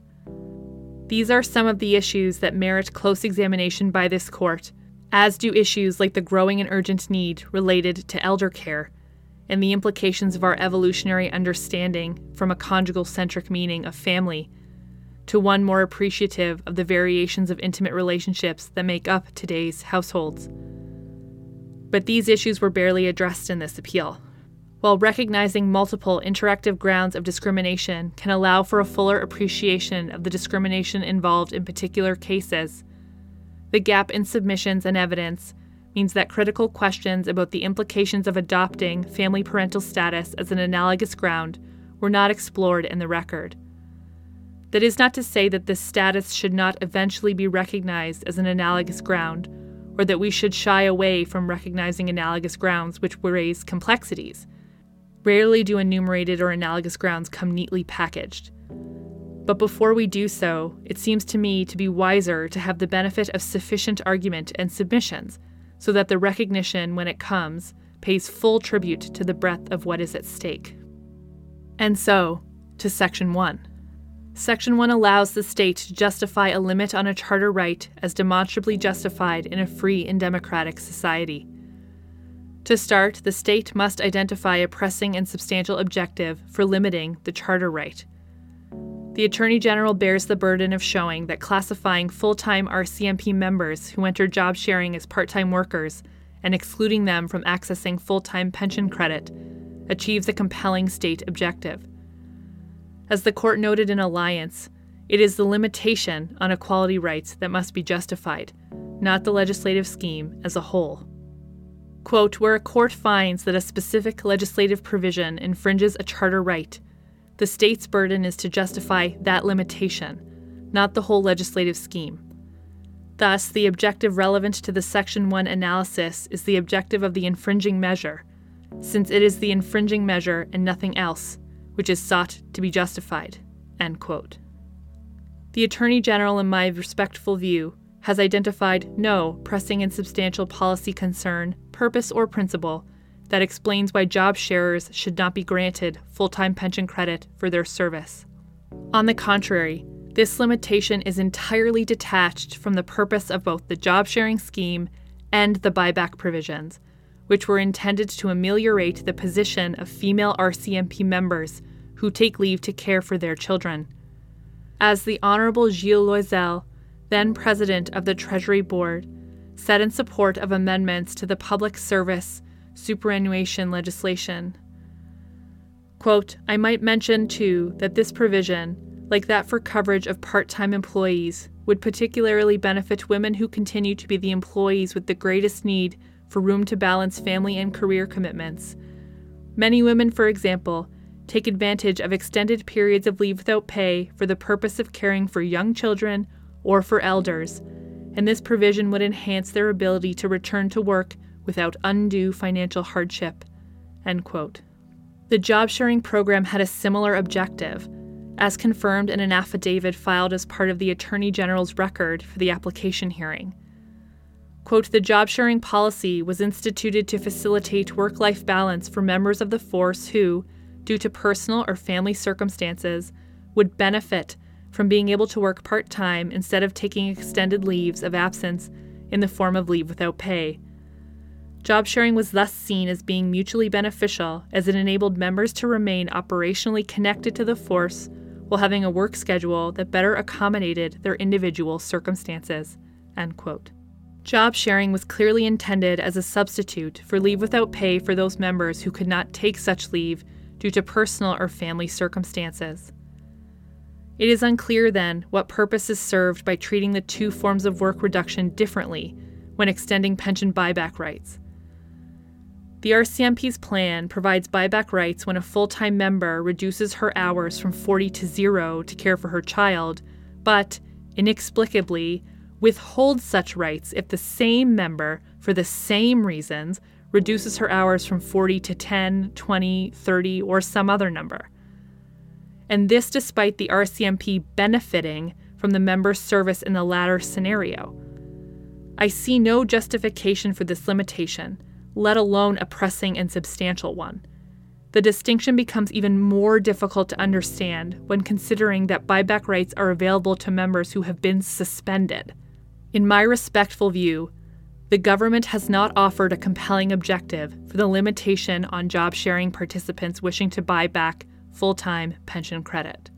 These are some of the issues that merit close examination by this court, as do issues like the growing and urgent need related to elder care and the implications of our evolutionary understanding from a conjugal centric meaning of family to one more appreciative of the variations of intimate relationships that make up today's households. But these issues were barely addressed in this appeal. While recognizing multiple interactive grounds of discrimination can allow for a fuller appreciation of the discrimination involved in particular cases, the gap in submissions and evidence means that critical questions about the implications of adopting family parental status as an analogous ground were not explored in the record. That is not to say that this status should not eventually be recognized as an analogous ground, or that we should shy away from recognizing analogous grounds which raise complexities. Rarely do enumerated or analogous grounds come neatly packaged. But before we do so, it seems to me to be wiser to have the benefit of sufficient argument and submissions, so that the recognition, when it comes, pays full tribute to the breadth of what is at stake. And so, to Section 1. Section 1 allows the state to justify a limit on a charter right as demonstrably justified in a free and democratic society. To start, the state must identify a pressing and substantial objective for limiting the charter right. The Attorney General bears the burden of showing that classifying full time RCMP members who enter job sharing as part time workers and excluding them from accessing full time pension credit achieves a compelling state objective. As the court noted in Alliance, it is the limitation on equality rights that must be justified, not the legislative scheme as a whole. Quote, where a court finds that a specific legislative provision infringes a charter right, the state's burden is to justify that limitation, not the whole legislative scheme. Thus, the objective relevant to the Section 1 analysis is the objective of the infringing measure, since it is the infringing measure and nothing else which is sought to be justified. End quote. The Attorney General, in my respectful view, has identified no pressing and substantial policy concern, purpose, or principle that explains why job sharers should not be granted full time pension credit for their service. On the contrary, this limitation is entirely detached from the purpose of both the job sharing scheme and the buyback provisions, which were intended to ameliorate the position of female RCMP members who take leave to care for their children. As the Honorable Gilles Loiselle, then president of the Treasury Board, said in support of amendments to the public service superannuation legislation. Quote, I might mention, too, that this provision, like that for coverage of part time employees, would particularly benefit women who continue to be the employees with the greatest need for room to balance family and career commitments. Many women, for example, take advantage of extended periods of leave without pay for the purpose of caring for young children or for elders, and this provision would enhance their ability to return to work without undue financial hardship. The job sharing program had a similar objective, as confirmed in an affidavit filed as part of the Attorney General's record for the application hearing. Quote, the job sharing policy was instituted to facilitate work life balance for members of the force who, due to personal or family circumstances, would benefit from being able to work part time instead of taking extended leaves of absence in the form of leave without pay. Job sharing was thus seen as being mutually beneficial as it enabled members to remain operationally connected to the force while having a work schedule that better accommodated their individual circumstances. Job sharing was clearly intended as a substitute for leave without pay for those members who could not take such leave due to personal or family circumstances. It is unclear, then, what purpose is served by treating the two forms of work reduction differently when extending pension buyback rights. The RCMP's plan provides buyback rights when a full time member reduces her hours from 40 to zero to care for her child, but, inexplicably, withholds such rights if the same member for the same reasons, reduces her hours from 40 to 10, 20, 30, or some other number. And this despite the RCMP benefiting from the member's service in the latter scenario. I see no justification for this limitation, let alone a pressing and substantial one. The distinction becomes even more difficult to understand when considering that buyback rights are available to members who have been suspended. In my respectful view, the government has not offered a compelling objective for the limitation on job sharing participants wishing to buy back full time pension credit.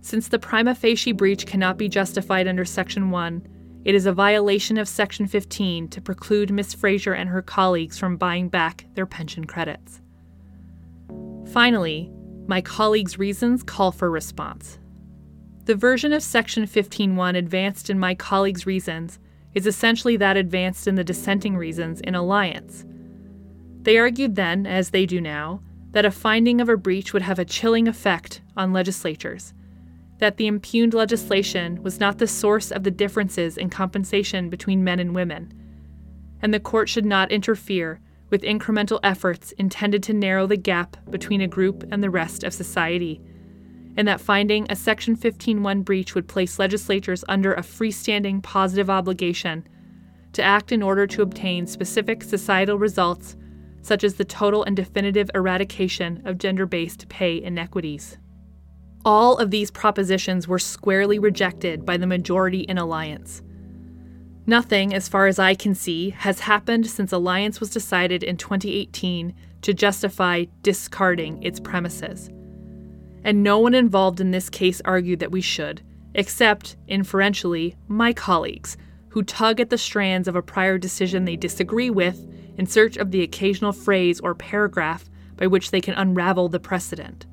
Since the prima facie breach cannot be justified under Section 1, it is a violation of Section 15 to preclude Ms. Fraser and her colleagues from buying back their pension credits. Finally, my colleagues' reasons call for response. The version of Section 15.1 advanced in my colleagues' reasons is essentially that advanced in the dissenting reasons in Alliance. They argued then, as they do now, that a finding of a breach would have a chilling effect on legislatures, that the impugned legislation was not the source of the differences in compensation between men and women, and the court should not interfere with incremental efforts intended to narrow the gap between a group and the rest of society, and that finding a Section 15.1 breach would place legislatures under a freestanding positive obligation to act in order to obtain specific societal results, such as the total and definitive eradication of gender based pay inequities. All of these propositions were squarely rejected by the majority in Alliance. Nothing, as far as I can see, has happened since Alliance was decided in 2018 to justify discarding its premises. And no one involved in this case argued that we should, except, inferentially, my colleagues, who tug at the strands of a prior decision they disagree with in search of the occasional phrase or paragraph by which they can unravel the precedent.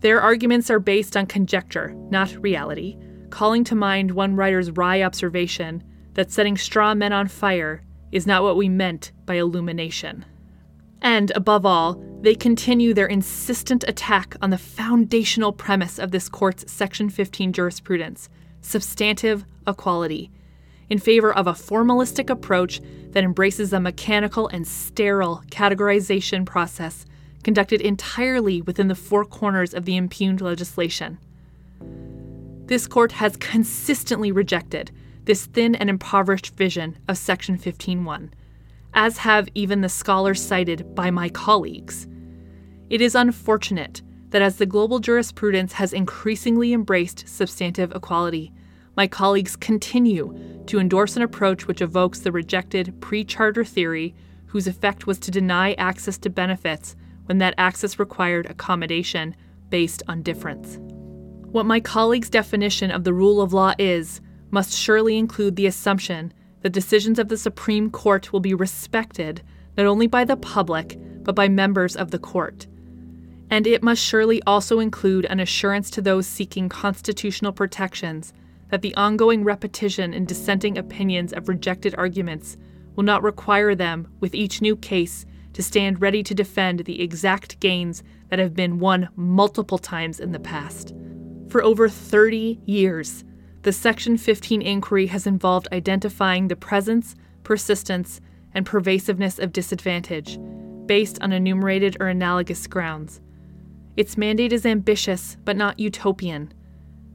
Their arguments are based on conjecture, not reality calling to mind one writer's wry observation that setting straw men on fire is not what we meant by illumination. And, above all, they continue their insistent attack on the foundational premise of this court's Section 15 jurisprudence substantive equality, in favor of a formalistic approach that embraces a mechanical and sterile categorization process conducted entirely within the four corners of the impugned legislation this court has consistently rejected this thin and impoverished vision of Section 15.1, as have even the scholars cited by my colleagues. It is unfortunate that as the global jurisprudence has increasingly embraced substantive equality, my colleagues continue to endorse an approach which evokes the rejected pre charter theory, whose effect was to deny access to benefits when that access required accommodation based on difference. What my colleague's definition of the rule of law is must surely include the assumption that decisions of the Supreme Court will be respected not only by the public, but by members of the court. And it must surely also include an assurance to those seeking constitutional protections that the ongoing repetition and dissenting opinions of rejected arguments will not require them, with each new case, to stand ready to defend the exact gains that have been won multiple times in the past. For over 30 years, the Section 15 inquiry has involved identifying the presence, persistence, and pervasiveness of disadvantage based on enumerated or analogous grounds. Its mandate is ambitious but not utopian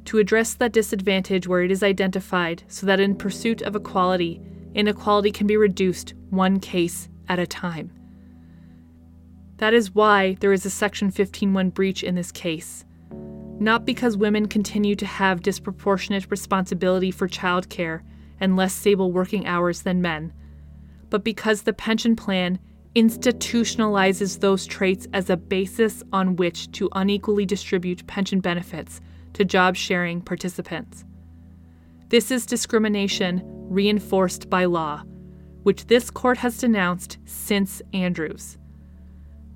to address that disadvantage where it is identified so that in pursuit of equality, inequality can be reduced one case at a time. That is why there is a Section 15.1 breach in this case not because women continue to have disproportionate responsibility for childcare and less stable working hours than men, but because the pension plan institutionalizes those traits as a basis on which to unequally distribute pension benefits to job sharing participants. This is discrimination reinforced by law, which this court has denounced since Andrews.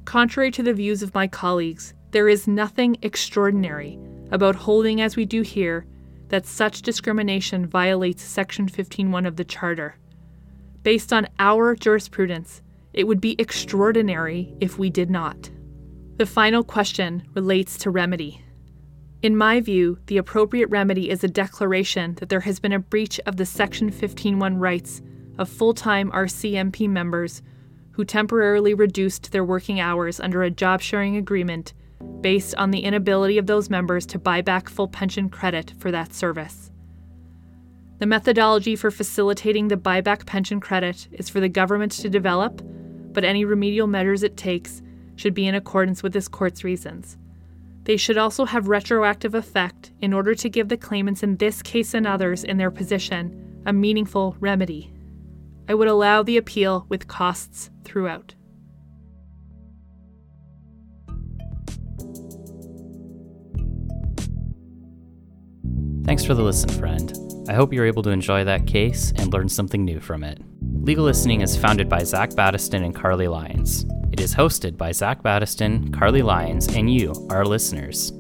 Contrary to the views of my colleagues, there is nothing extraordinary about holding, as we do here, that such discrimination violates Section 15.1 of the Charter. Based on our jurisprudence, it would be extraordinary if we did not. The final question relates to remedy. In my view, the appropriate remedy is a declaration that there has been a breach of the Section 15.1 rights of full time RCMP members who temporarily reduced their working hours under a job sharing agreement based on the inability of those members to buy back full pension credit for that service. The methodology for facilitating the buyback pension credit is for the government to develop, but any remedial measures it takes should be in accordance with this court's reasons. They should also have retroactive effect in order to give the claimants in this case and others in their position a meaningful remedy. I would allow the appeal with costs throughout. Thanks for the listen, friend. I hope you're able to enjoy that case and learn something new from it. Legal Listening is founded by Zach Battiston and Carly Lyons. It is hosted by Zach Battiston, Carly Lyons, and you, our listeners.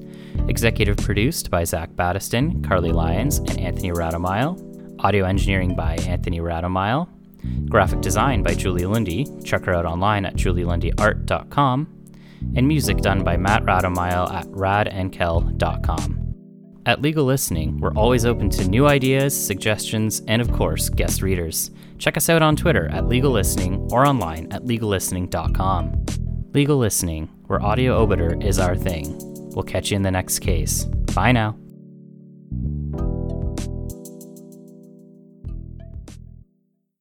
Executive produced by Zach Battiston, Carly Lyons, and Anthony Radomile. Audio engineering by Anthony Radomile. Graphic design by Julie Lundy. Check her out online at julielundyart.com. And music done by Matt Radomile at radandkel.com. At Legal Listening, we're always open to new ideas, suggestions, and of course, guest readers. Check us out on Twitter at Legal Listening or online at legallistening.com. Legal Listening, where audio obiter is our thing. We'll catch you in the next case. Bye now.